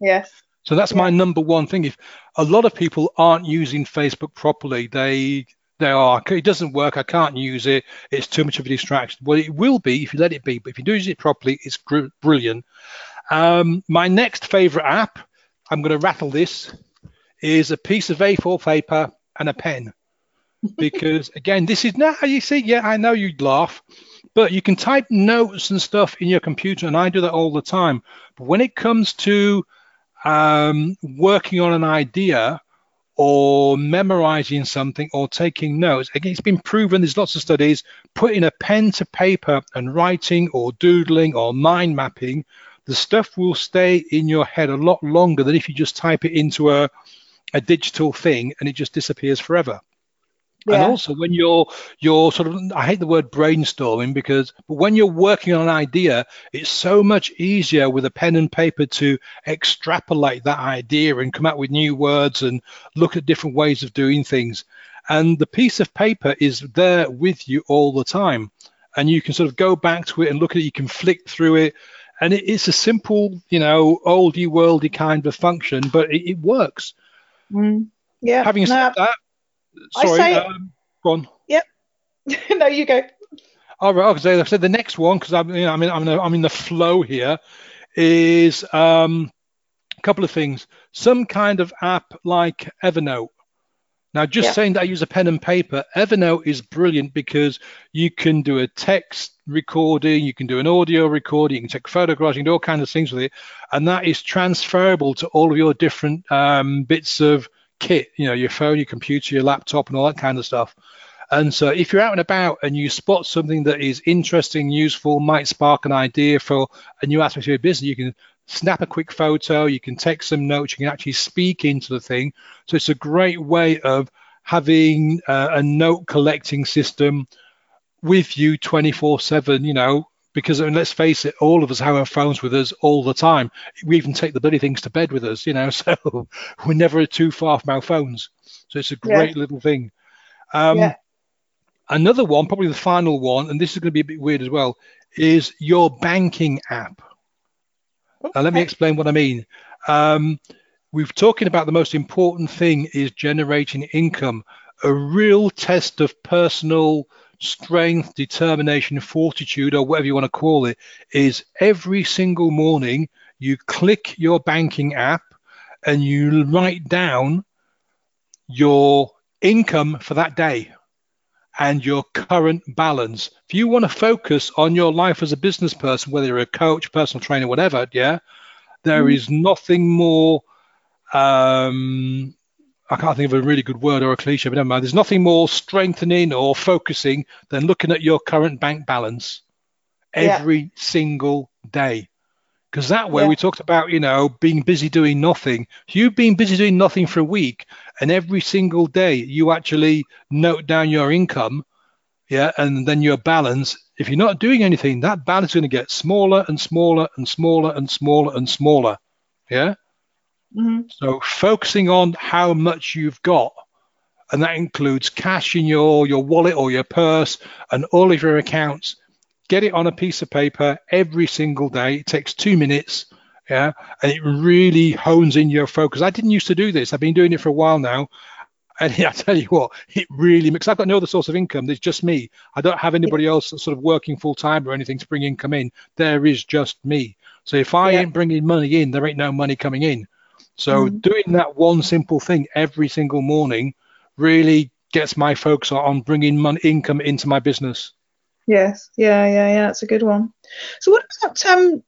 Yes. So that's my number one thing. If a lot of people aren't using Facebook properly, they they are it doesn't work. I can't use it. It's too much of a distraction. Well, it will be if you let it be, but if you do use it properly, it's gr- brilliant. Um, my next favorite app, I'm going to rattle this, is a piece of A4 paper and a pen, because again, this is now you see. Yeah, I know you'd laugh, but you can type notes and stuff in your computer, and I do that all the time. But when it comes to um, working on an idea or memorizing something or taking notes, again, it's been proven, there's lots of studies, putting a pen to paper and writing or doodling or mind mapping, the stuff will stay in your head a lot longer than if you just type it into a, a digital thing and it just disappears forever. And also when you're you're sort of I hate the word brainstorming because but when you're working on an idea, it's so much easier with a pen and paper to extrapolate that idea and come up with new words and look at different ways of doing things. And the piece of paper is there with you all the time. And you can sort of go back to it and look at it, you can flick through it. And it, it's a simple, you know, oldie worldy kind of function, but it, it works. Mm. Yeah. Having no, said that, I sorry, say- um, go on. Yep. no, you go. All right, okay, so the next one, because I'm, you know, I'm in, I'm, in, I'm in the flow here, is um, a couple of things. Some kind of app like Evernote. Now, just Yeah. saying that I use a pen and paper, Evernote is brilliant because you can do a text recording, you can do an audio recording, you can take photographs, you can do all kinds of things with it, and that is transferable to all of your different um, bits of kit. You know, your phone, your computer, your laptop, and all that kind of stuff. And so if you're out and about and you spot something that is interesting, useful, might spark an idea for a new aspect of your business, you can snap a quick photo, you can take some notes, you can actually speak into the thing. So it's a great way of having uh, a note collecting system with you 24 7, you know, because I mean, let's face it, all of us have our phones with us all the time. We even take the bloody things to bed with us, you know, so we're never too far from our phones. So it's a great yeah. little thing. Um, yeah. Another one, probably the final one, and this is going to be a bit weird as well, is your banking app. Now, let me explain what I mean. Um, we've talking about the most important thing is generating income. A real test of personal strength, determination, fortitude, or whatever you want to call it, is every single morning you click your banking app and you write down your income for that day and your current balance. If you want to focus on your life as a business person, whether you're a coach, personal trainer, whatever, yeah, there mm. is nothing more um, I can't think of a really good word or a cliche, but never mind. There's nothing more strengthening or focusing than looking at your current bank balance every yeah. single day. Because that way, yeah. we talked about, you know, being busy doing nothing. You've been busy doing nothing for a week, and every single day you actually note down your income, yeah, and then your balance. If you're not doing anything, that balance is going to get smaller and smaller and smaller and smaller and smaller, yeah. Mm-hmm. So focusing on how much you've got, and that includes cash in your your wallet or your purse and all of your accounts. Get it on a piece of paper every single day. It takes two minutes, yeah, and it really hones in your focus. I didn't used to do this. I've been doing it for a while now, and I tell you what, it really makes. I've got no other source of income. There's just me. I don't have anybody else sort of working full time or anything to bring income in. There is just me. So if I yeah. ain't bringing money in, there ain't no money coming in. So mm-hmm. doing that one simple thing every single morning really gets my focus on bringing money, income into my business. Yes, yeah, yeah, yeah. That's a good one. So what about um,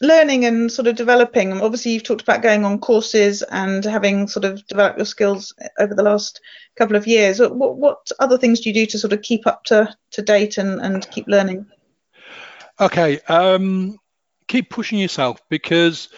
learning and sort of developing? Obviously, you've talked about going on courses and having sort of developed your skills over the last couple of years. What, what other things do you do to sort of keep up to, to date and, and keep learning? Okay, um, keep pushing yourself because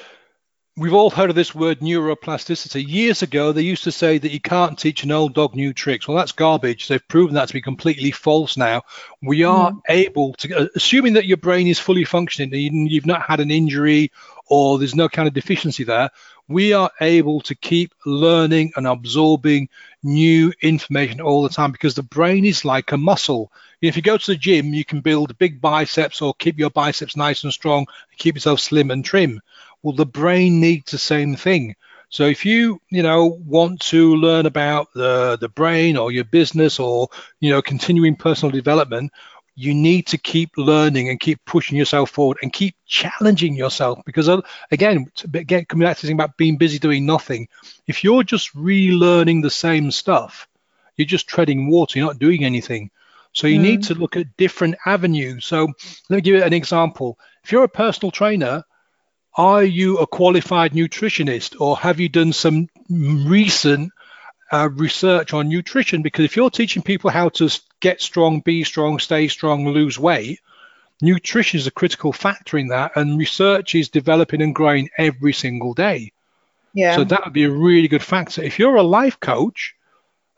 We've all heard of this word neuroplasticity. Years ago, they used to say that you can't teach an old dog new tricks. Well, that's garbage. They've proven that to be completely false now. We are mm. able to, uh, assuming that your brain is fully functioning, and you've not had an injury or there's no kind of deficiency there, we are able to keep learning and absorbing new information all the time because the brain is like a muscle. If you go to the gym, you can build big biceps or keep your biceps nice and strong, keep yourself slim and trim. Well, the brain needs the same thing. So if you, you know, want to learn about the, the brain or your business or, you know, continuing personal development, you need to keep learning and keep pushing yourself forward and keep challenging yourself because uh, again again coming back to thing about being busy doing nothing if you're just relearning the same stuff you're just treading water you're not doing anything so you mm. need to look at different avenues so let me give you an example if you're a personal trainer are you a qualified nutritionist or have you done some recent uh, research on nutrition? Because if you're teaching people how to get strong, be strong, stay strong, lose weight, nutrition is a critical factor in that, and research is developing and growing every single day. Yeah. So that would be a really good factor. If you're a life coach,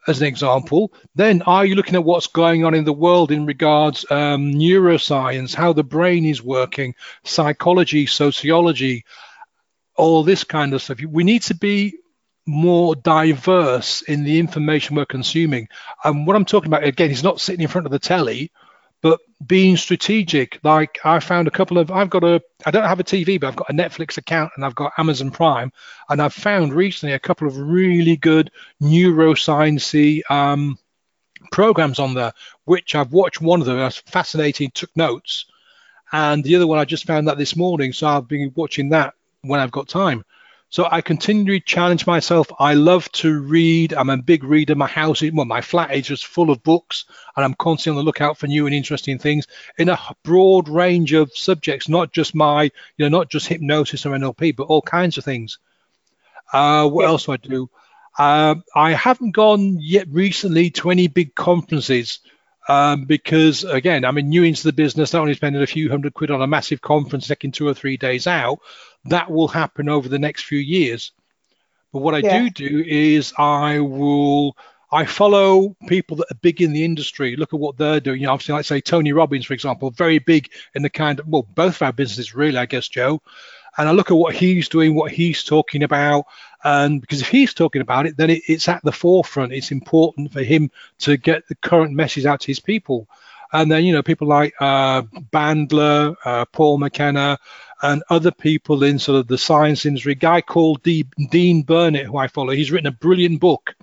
as an example, then are you looking at what's going on in the world in regards um, neuroscience, how the brain is working, psychology, sociology, all this kind of stuff? We need to be more diverse in the information we're consuming. And what I'm talking about again is not sitting in front of the telly but being strategic like i found a couple of i've got a i don't have a tv but i've got a netflix account and i've got amazon prime and i've found recently a couple of really good neuroscience um, programs on there which i've watched one of them fascinating took notes and the other one i just found that this morning so i've been watching that when i've got time so I continually challenge myself. I love to read. I'm a big reader. My house, well, my flat is just full of books, and I'm constantly on the lookout for new and interesting things in a broad range of subjects, not just my, you know, not just hypnosis or NLP, but all kinds of things. Uh, what yeah. else do I do? Uh, I haven't gone yet recently to any big conferences. Um, because again, I mean, new into the business, not only spending a few hundred quid on a massive conference, taking two or three days out, that will happen over the next few years. But what I yeah. do do is I will I follow people that are big in the industry. Look at what they're doing. You know, obviously, like say Tony Robbins, for example, very big in the kind of well, both of our businesses really, I guess, Jo. And I look at what he's doing, what he's talking about, and because if he's talking about it, then it, it's at the forefront. It's important for him to get the current message out to his people. And then you know people like uh, Bandler, uh, Paul McKenna, and other people in sort of the science industry. A guy called D- Dean Burnett, who I follow, he's written a brilliant book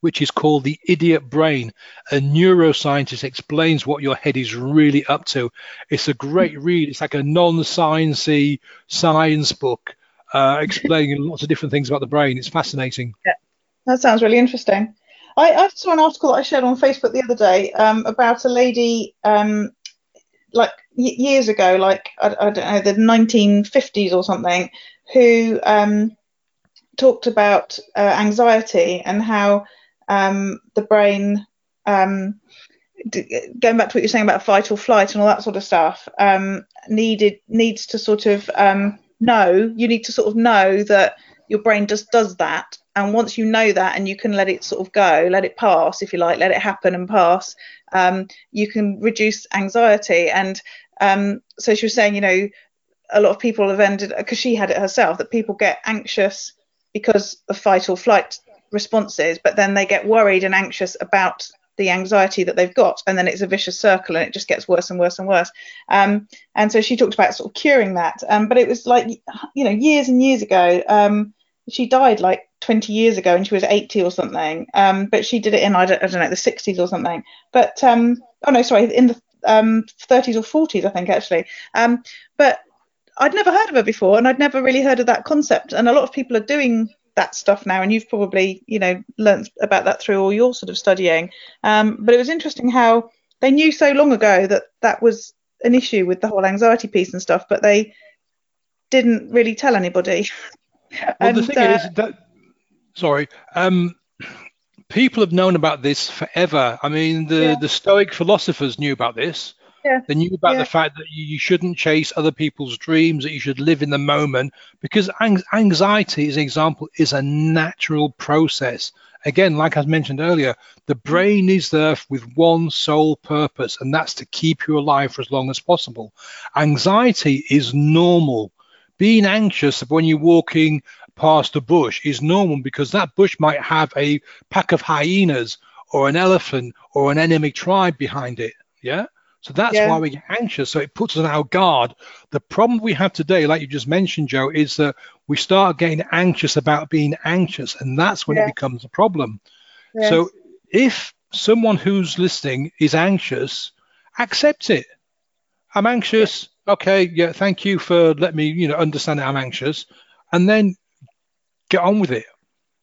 which is called the idiot brain. A neuroscientist explains what your head is really up to. It's a great read. It's like a non-sciencey science book uh, explaining lots of different things about the brain. It's fascinating. Yeah, that sounds really interesting. I, I saw an article that I shared on Facebook the other day um, about a lady um, like y- years ago, like I, I, don't know, the 1950s or something, who um, talked about uh, anxiety and how um, the brain, um, d- going back to what you're saying about fight or flight and all that sort of stuff, um, needed needs to sort of um, know. You need to sort of know that your brain just does that, and once you know that, and you can let it sort of go, let it pass, if you like, let it happen and pass. Um, you can reduce anxiety, and um, so she was saying, you know, a lot of people have ended because she had it herself that people get anxious because of fight or flight responses, but then they get worried and anxious about the anxiety that they've got, and then it's a vicious circle, and it just gets worse and worse and worse. Um, and so she talked about sort of curing that, um, but it was like you know years and years ago. Um, she died like 20 years ago, and she was 80 or something. Um, but she did it in I don't, I don't know the 60s or something. But um, oh no, sorry, in the 30s um, or 40s, I think actually. but I'd never heard of her before, and I'd never really heard of that concept. And a lot of people are doing that stuff now, and you've probably you know learnt about that through all your sort of studying. Um, but it was interesting how they knew so long ago that that was an issue with the whole anxiety piece and stuff, but they didn't really tell anybody. well, and, the thing uh, is that sorry. Um, people have known about this forever. I mean, the, yeah. the Stoic philosophers knew about this. Yeah. They knew about yeah. the fact that you shouldn't chase other people's dreams, that you should live in the moment, because anxiety, as an example, is a natural process. Again, like I mentioned earlier, the brain is there with one sole purpose, and that's to keep you alive for as long as possible. Anxiety is normal. Being anxious when you're walking past a bush is normal because that bush might have a pack of hyenas or an elephant or an enemy tribe behind it. Yeah. So that's yeah. why we get anxious. So it puts us on our guard. The problem we have today, like you just mentioned, Jo, is that we start getting anxious about being anxious, and that's when yeah. it becomes a problem. Yes. So if someone who's listening is anxious, accept it. I'm anxious. Okay, yeah, thank you for letting me, you know, understand that I'm anxious, and then get on with it.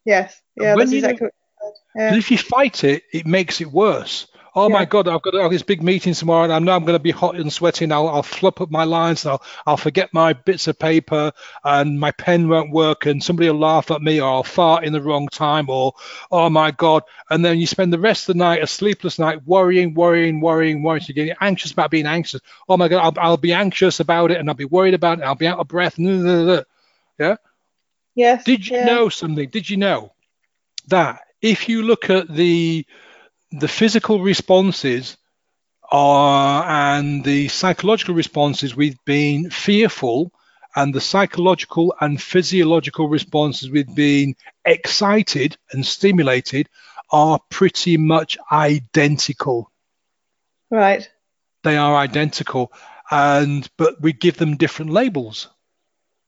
Yes, yeah, that's exactly. yeah. If you fight it, it makes it worse oh yeah. my god, I've got have this big meeting tomorrow, and I know I'm going to be hot and sweaty, and I'll, I'll flip up my lines, and I'll, I'll forget my bits of paper, and my pen won't work, and somebody will laugh at me, or I'll fart in the wrong time, or oh my god, and then you spend the rest of the night, a sleepless night, worrying, worrying, worrying, worrying, so getting anxious about being anxious. Oh my god, I'll, I'll be anxious about it, and I'll be worried about it, I'll be out of breath, yeah. Yes. Did you yeah. know something? Did you know that if you look at the the physical responses are and the psychological responses with being fearful and the psychological and physiological responses with being excited and stimulated are pretty much identical. Right. They are identical and but we give them different labels.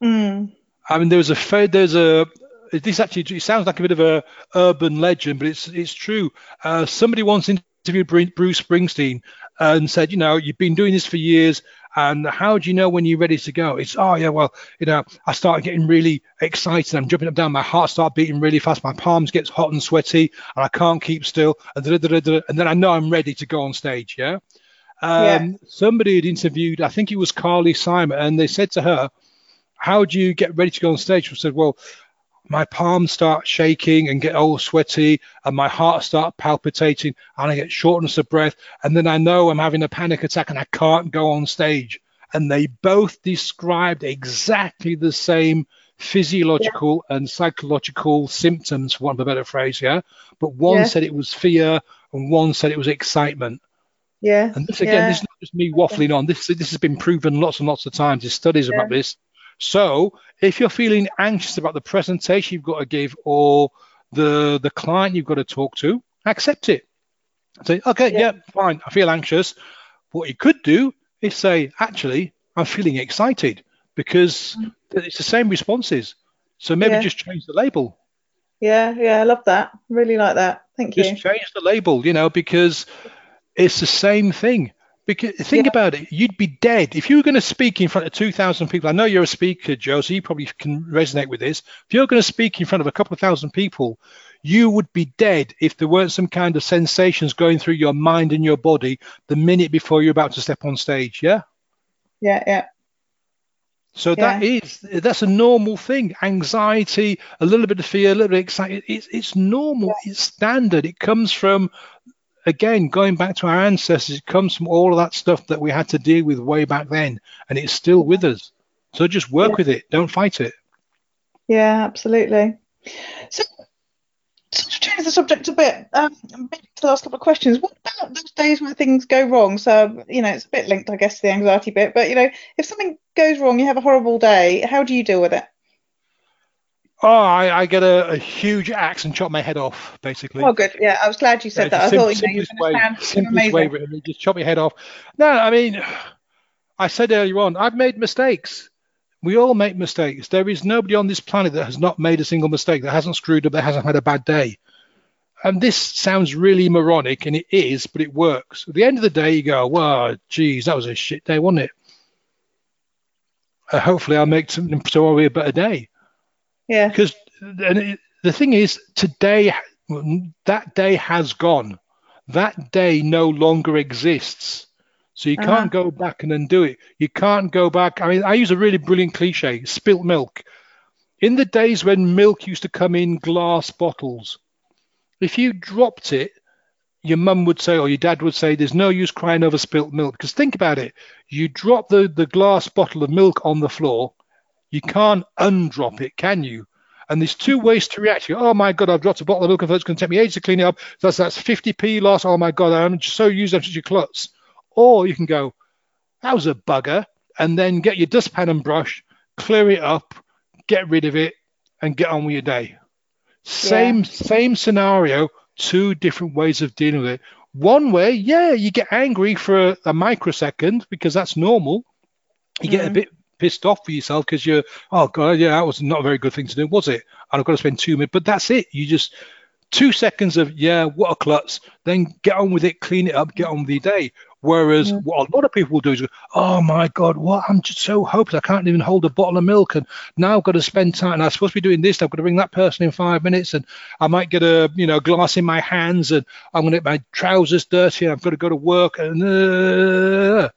Mm. i mean there's a fair there's a this actually it sounds like a bit of a urban legend, but it's it's true. Uh, somebody once interviewed Bruce Springsteen and said, you know, you've been doing this for years, and how do you know when you're ready to go? It's oh yeah, well, you know, I started getting really excited. I'm jumping up and down, my heart starts beating really fast, my palms gets hot and sweaty, and I can't keep still, and, and then I know I'm ready to go on stage. Yeah. Um, yeah. Somebody had interviewed, I think it was Carly Simon, and they said to her, "How do you get ready to go on stage?" She said, "Well, my palms start shaking and get all sweaty and my heart start palpitating and I get shortness of breath and then I know I'm having a panic attack and I can't go on stage. And they both described exactly the same physiological yeah. and psychological symptoms, for want of a better phrase, yeah. But one yeah. said it was fear and one said it was excitement. Yeah. And this again, yeah. this is not just me waffling on. This this has been proven lots and lots of times. There's studies about this. So if you're feeling anxious about the presentation you've got to give or the the client you've got to talk to, accept it. Say, okay, yeah, yeah fine, I feel anxious. What you could do is say, actually, I'm feeling excited because mm. it's the same responses. So maybe yeah. just change the label. Yeah, yeah, I love that. Really like that. Thank just you. Just change the label, you know, because it's the same thing. Because think yeah. about it, you'd be dead if you were going to speak in front of 2,000 people. I know you're a speaker, Jo, so you probably can resonate with this. If you're going to speak in front of a couple of thousand people, you would be dead if there weren't some kind of sensations going through your mind and your body the minute before you're about to step on stage. Yeah. Yeah, yeah. So yeah. that is that's a normal thing. Anxiety, a little bit of fear, a little bit of excitement. It's it's normal. Yeah. It's standard. It comes from again, going back to our ancestors, it comes from all of that stuff that we had to deal with way back then, and it's still with us. So just work yeah. with it. Don't fight it. Yeah, absolutely. So, to change the subject a bit, um, to the last couple of questions, what about those days when things go wrong? So, you know, it's a bit linked, I guess, to the anxiety bit, but, you know, if something goes wrong, you have a horrible day, how do you deal with it? Oh, I, I get a, a, huge axe and chop my head off, basically. Oh, good. Yeah, I was glad you said that. I thought you know, way, simplest way, just chop your head off. No, I mean, I said earlier on, I've made mistakes. We all make mistakes. There is nobody on this planet that has not made a single mistake, that hasn't screwed up, that hasn't had a bad day. And this sounds really moronic, and it is, but it works. At the end of the day, you go, well, geez, that was a shit day, wasn't it? Uh, hopefully, I'll make something tomorrow a better day. Yeah. Because and the thing is, today that day has gone. That day no longer exists. So you uh-huh. can't go back and undo it. You can't go back. I mean, I use a really brilliant cliche: spilt milk. In the days when milk used to come in glass bottles, if you dropped it, your mum would say, or your dad would say, there's no use crying over spilt milk. Because think about it. You drop the, the glass bottle of milk on the floor, you can't undrop it, can you? And there's two ways to react. You oh my God, I've dropped a bottle of milk and it's going to take me ages to clean it up. That's that's 50p loss. Oh my God, I'm so used up to your klutz. Or you can go, that was a bugger, and then get your dustpan and brush, clear it up, get rid of it, and get on with your day. Same yeah. same scenario, two different ways of dealing with it. One way, yeah, you get angry for a, a microsecond because that's normal. You get mm. a bit pissed off for yourself because you're, oh god, yeah, that was not a very good thing to do, was it? And I've got to spend two minutes, but that's it. You just two seconds of yeah, what a klutz. Then get on with it, clean it up, get on with your day. Whereas yeah. what a lot of people will do is, go, oh my God, what? I'm just so hopeless. I can't even hold a bottle of milk, and now I've got to spend time. And I'm supposed to be doing this. I've got to bring that person in five minutes, and I might get a you know glass in my hands, and I'm going to get my trousers dirty. And I've got to go to work, and uh,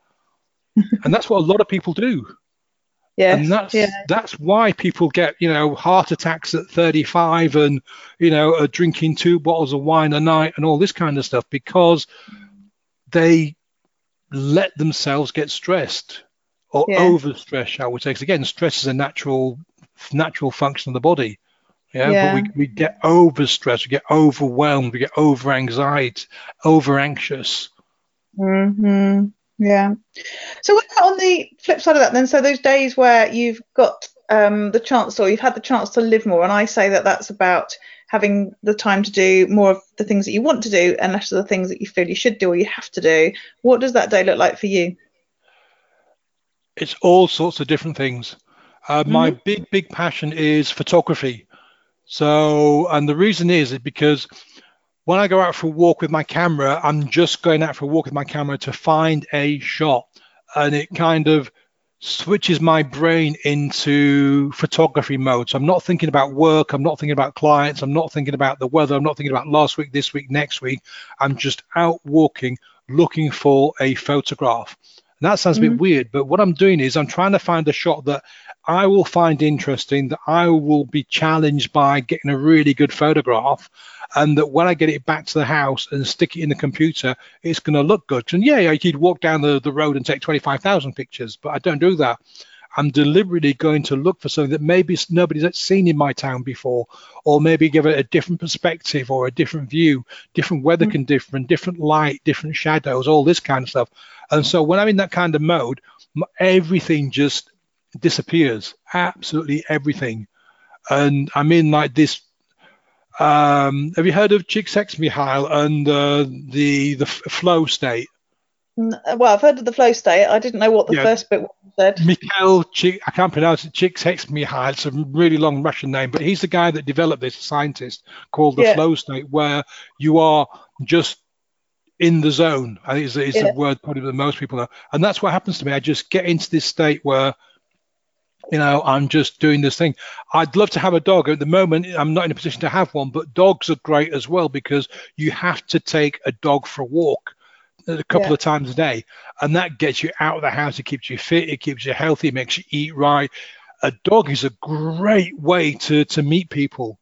and that's what a lot of people do. Yeah, and that's yeah. that's why people get you know heart attacks at 35 and you know are drinking two bottles of wine a night and all this kind of stuff because they let themselves get stressed or yeah. overstressed, shall we say? Because again, stress is a natural natural function of the body. Yeah, yeah. but we, we get overstressed, we get overwhelmed, we get over anxiety, over anxious. Mm-hmm. Yeah. So on the flip side of that, then, so those days where you've got um, the chance, or you've had the chance to live more, and I say that that's about having the time to do more of the things that you want to do and less of the things that you feel you should do or you have to do. What does that day look like for you? It's all sorts of different things. Uh, mm-hmm. My big, big passion is photography. So, and the reason is, is because when I go out for a walk with my camera, I'm just going out for a walk with my camera to find a shot. And it kind of switches my brain into photography mode. So I'm not thinking about work. I'm not thinking about clients. I'm not thinking about the weather. I'm not thinking about last week, this week, next week. I'm just out walking, looking for a photograph. And that sounds a bit mm-hmm. weird, but what I'm doing is I'm trying to find a shot that I will find interesting, that I will be challenged by getting a really good photograph, and that when I get it back to the house and stick it in the computer, it's going to look good. And yeah, yeah, you'd walk down the, the road and take 25,000 pictures, but I don't do that. I'm deliberately going to look for something that maybe nobody's seen in my town before, or maybe give it a different perspective or a different view, different weather mm-hmm. conditions, different light, different shadows, all this kind of stuff. And so when I'm in that kind of mode, everything just disappears, absolutely everything. And I'm in like this. Um, have you heard of Chick Csikszentmihalyi and uh, the the flow state? Well, I've heard of the flow state. I didn't know what the yeah. first bit said. Mikhail Chik, I can't pronounce it. Csikszentmihalyi. It's a really long Russian name, but he's the guy that developed this scientist called the yeah. flow state, where you are just in the zone. I think it's, it's yeah. a word probably that most people know, and that's what happens to me. I just get into this state where you know, I'm just doing this thing. I'd love to have a dog. At the moment, I'm not in a position to have one, but dogs are great as well because you have to take a dog for a walk a couple yeah. of times a day, and that gets you out of the house. It keeps you fit. It keeps you healthy. It makes you eat right. A dog is a great way to to meet people.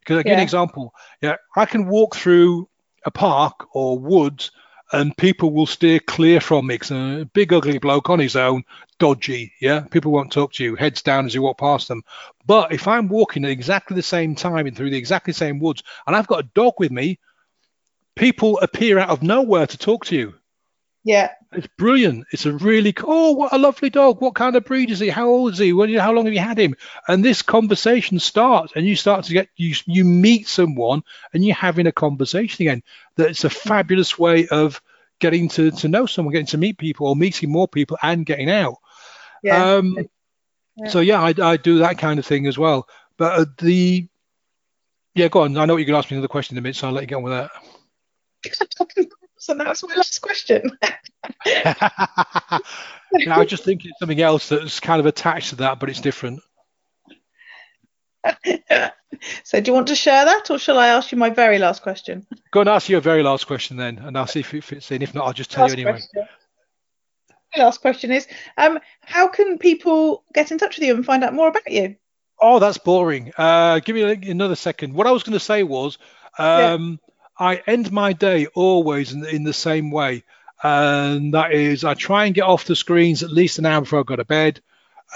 Because I give yeah. an example. Yeah, I can walk through a park or woods and people will steer clear from me because a big ugly bloke on his own, dodgy. Yeah, people won't talk to you, heads down as you walk past them. But if I'm walking at exactly the same time and through the exactly same woods, and I've got a dog with me, people appear out of nowhere to talk to you. Yeah. It's brilliant. It's a really oh, what a lovely dog. What kind of breed is he? How old is he? When, how long have you had him? And this conversation starts, and you start to get you you meet someone, and you're having a conversation again. That it's a fabulous way of getting to to know someone, getting to meet people, or meeting more people, and getting out. Yeah. Um, yeah. So yeah, I, I do that kind of thing as well. But uh, the yeah, go on. I know you're going to ask me another question in a minute, so I'll let you get on with that. So was my last question. I was just thinking something else that's kind of attached to that, but it's different. so, do you want to share that, or shall I ask you my very last question? Go and ask your very last question then, and I'll see if it fits in. If not, I'll just tell last you anyway. Question. last question is, um, how can people get in touch with you and find out more about you? Oh, that's boring. Uh, give me another second. What I was going to say was, um, yeah I end my day always in, in the same way. And that is, I try and get off the screens at least an hour before I go to bed.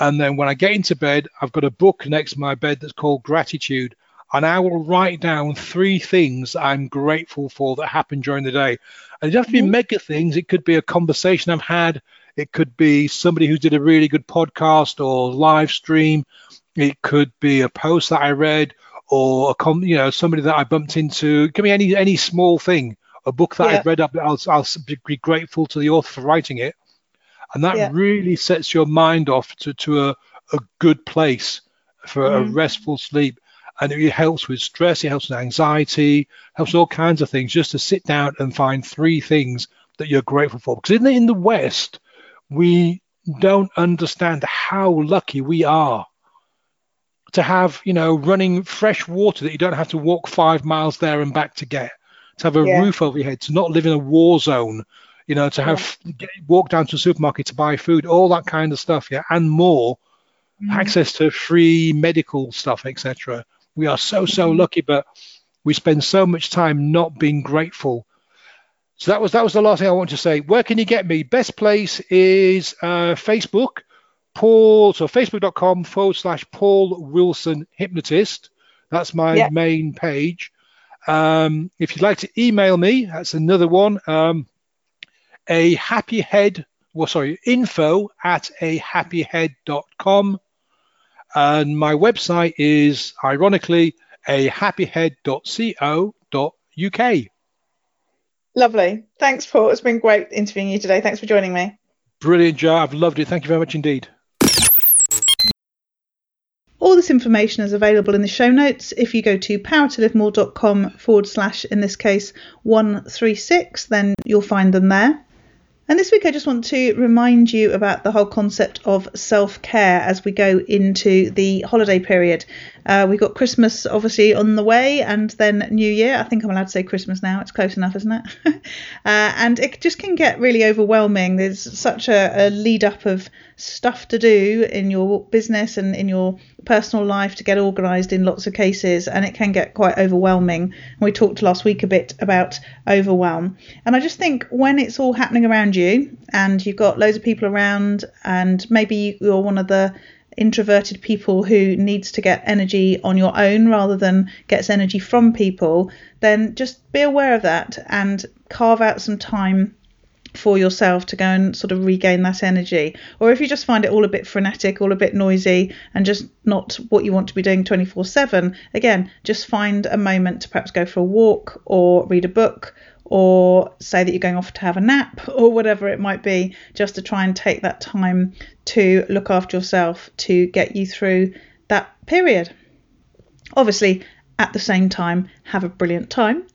And then when I get into bed, I've got a book next to my bed that's called Gratitude. And I will write down three things I'm grateful for that happened during the day. And it doesn't have to be mm-hmm. mega things. It could be a conversation I've had. It could be somebody who did a really good podcast or live stream. It could be a post that I read or a com- you know somebody that I bumped into. Give me any any small thing, a book that yeah. I've read up. I'll I'll be grateful to the author for writing it, and that yeah. really sets your mind off to to a a good place for mm. a restful sleep. And it helps with stress, it helps with anxiety, helps all kinds of things. Just to sit down and find three things that you're grateful for. Because in the, in the West, we don't understand how lucky we are to have, you know, running fresh water that you don't have to walk five miles there and back to get, to have a yeah. roof over your head, to not live in a war zone, you know, to have yeah. get, walk down to a supermarket to buy food, all that kind of stuff, yeah, and more, mm. access to free medical stuff, etc. We are so so mm. lucky, but we spend so much time not being grateful. So that was that was the last thing I want to say. Where can you get me? Best place is uh, Facebook. Paul, so facebook.com forward slash Paul Wilson Hypnotist. That's my yeah. main page. Um, if you'd like to email me, that's another one. Um, a happy head, well, sorry, info at a happy happyhead.com. And my website is ironically a happy happyhead.co.uk. Lovely. Thanks, Paul. It's been great interviewing you today. Thanks for joining me. Brilliant, Jo. I've loved it. Thank you very much indeed. All this information is available in the show notes. If you go to powertolivemore.com forward slash, in this case, 136, then you'll find them there. And this week, I just want to remind you about the whole concept of self care as we go into the holiday period. Uh, we've got Christmas obviously on the way, and then New Year. I think I'm allowed to say Christmas now. It's close enough, isn't it? uh, and it just can get really overwhelming. There's such a, a lead up of stuff to do in your business and in your personal life to get organised in lots of cases, and it can get quite overwhelming. We talked last week a bit about overwhelm. And I just think when it's all happening around you and you've got loads of people around, and maybe you're one of the introverted people who needs to get energy on your own rather than gets energy from people, then just be aware of that and carve out some time for yourself to go and sort of regain that energy. Or if you just find it all a bit frenetic, all a bit noisy, and just not what you want to be doing 24 7, again, just find a moment to perhaps go for a walk or read a book or say that you're going off to have a nap or whatever it might be, just to try and take that time to look after yourself to get you through that period. Obviously, at the same time, have a brilliant time.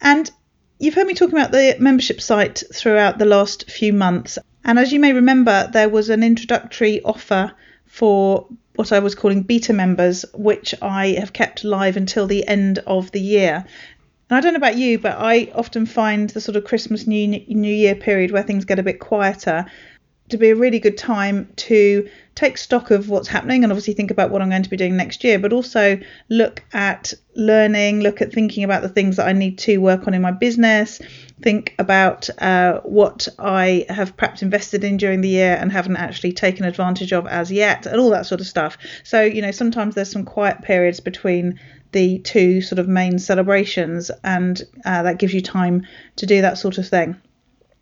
And You've heard me talking about the membership site throughout the last few months, and as you may remember, there was an introductory offer for what I was calling beta members, which I have kept live until the end of the year. And I don't know about you, but I often find the sort of Christmas New New Year period where things get a bit quieter to be a really good time to take stock of what's happening and obviously think about what I'm going to be doing next year, but also look at learning, look at thinking about the things that I need to work on in my business, think about uh, what I have perhaps invested in during the year and haven't actually taken advantage of as yet, and all that sort of stuff. So, you know, sometimes there's some quiet periods between the two sort of main celebrations, and uh, that gives you time to do that sort of thing.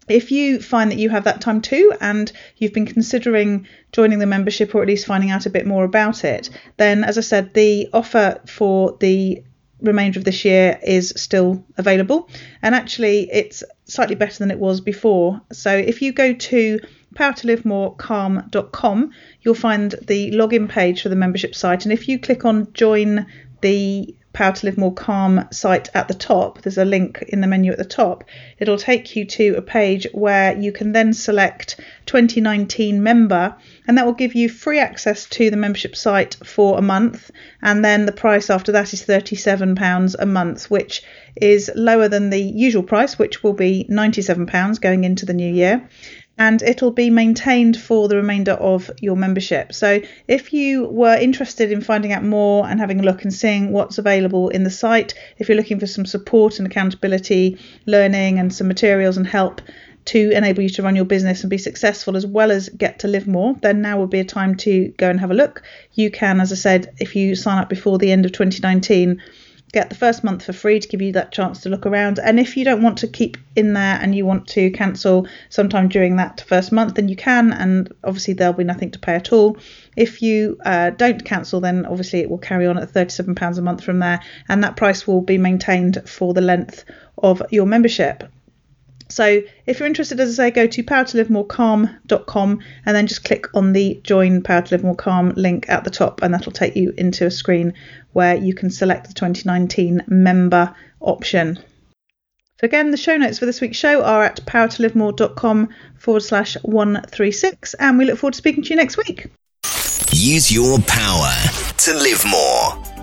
If you find that you have that time too and you've been considering joining the membership or at least finding out a bit more about it, then as I said, the offer for the remainder of this year is still available. And actually it's slightly better than it was before. So if you go to powertolivemore.calm.com, you'll find the login page for the membership site. And if you click on join the Power to Live More Calm site at the top, there's a link in the menu at the top. It'll take you to a page where you can then select 2019 member, and that will give you free access to the membership site for a month. And then the price after that is £37 a month, which is lower than the usual price, which will be £97 going into the new year and it'll be maintained for the remainder of your membership. So, if you were interested in finding out more and having a look and seeing what's available in the site, if you're looking for some support and accountability, learning, and some materials and help to enable you to run your business and be successful as well as get to live more, then now would be a time to go and have a look. You can, as I said, if you sign up before the end of 2019 get the first month for free to give you that chance to look around. And if you don't want to keep in there and you want to cancel sometime during that first month, then you can. And obviously, there'll be nothing to pay at all. If you uh, don't cancel, then obviously it will carry on at £37 a month from there, and that price will be maintained for the length of your membership. So if you're interested, as I say, go to powertolivemorecalm.com and then just click on the Join Power to Live More Calm link at the top, and that'll take you into a screen where you can select the 2019 member option. So again, the show notes for this week's show are at powertolivemore.com forward slash 136, and we look forward to speaking to you next week. Use your power to live more.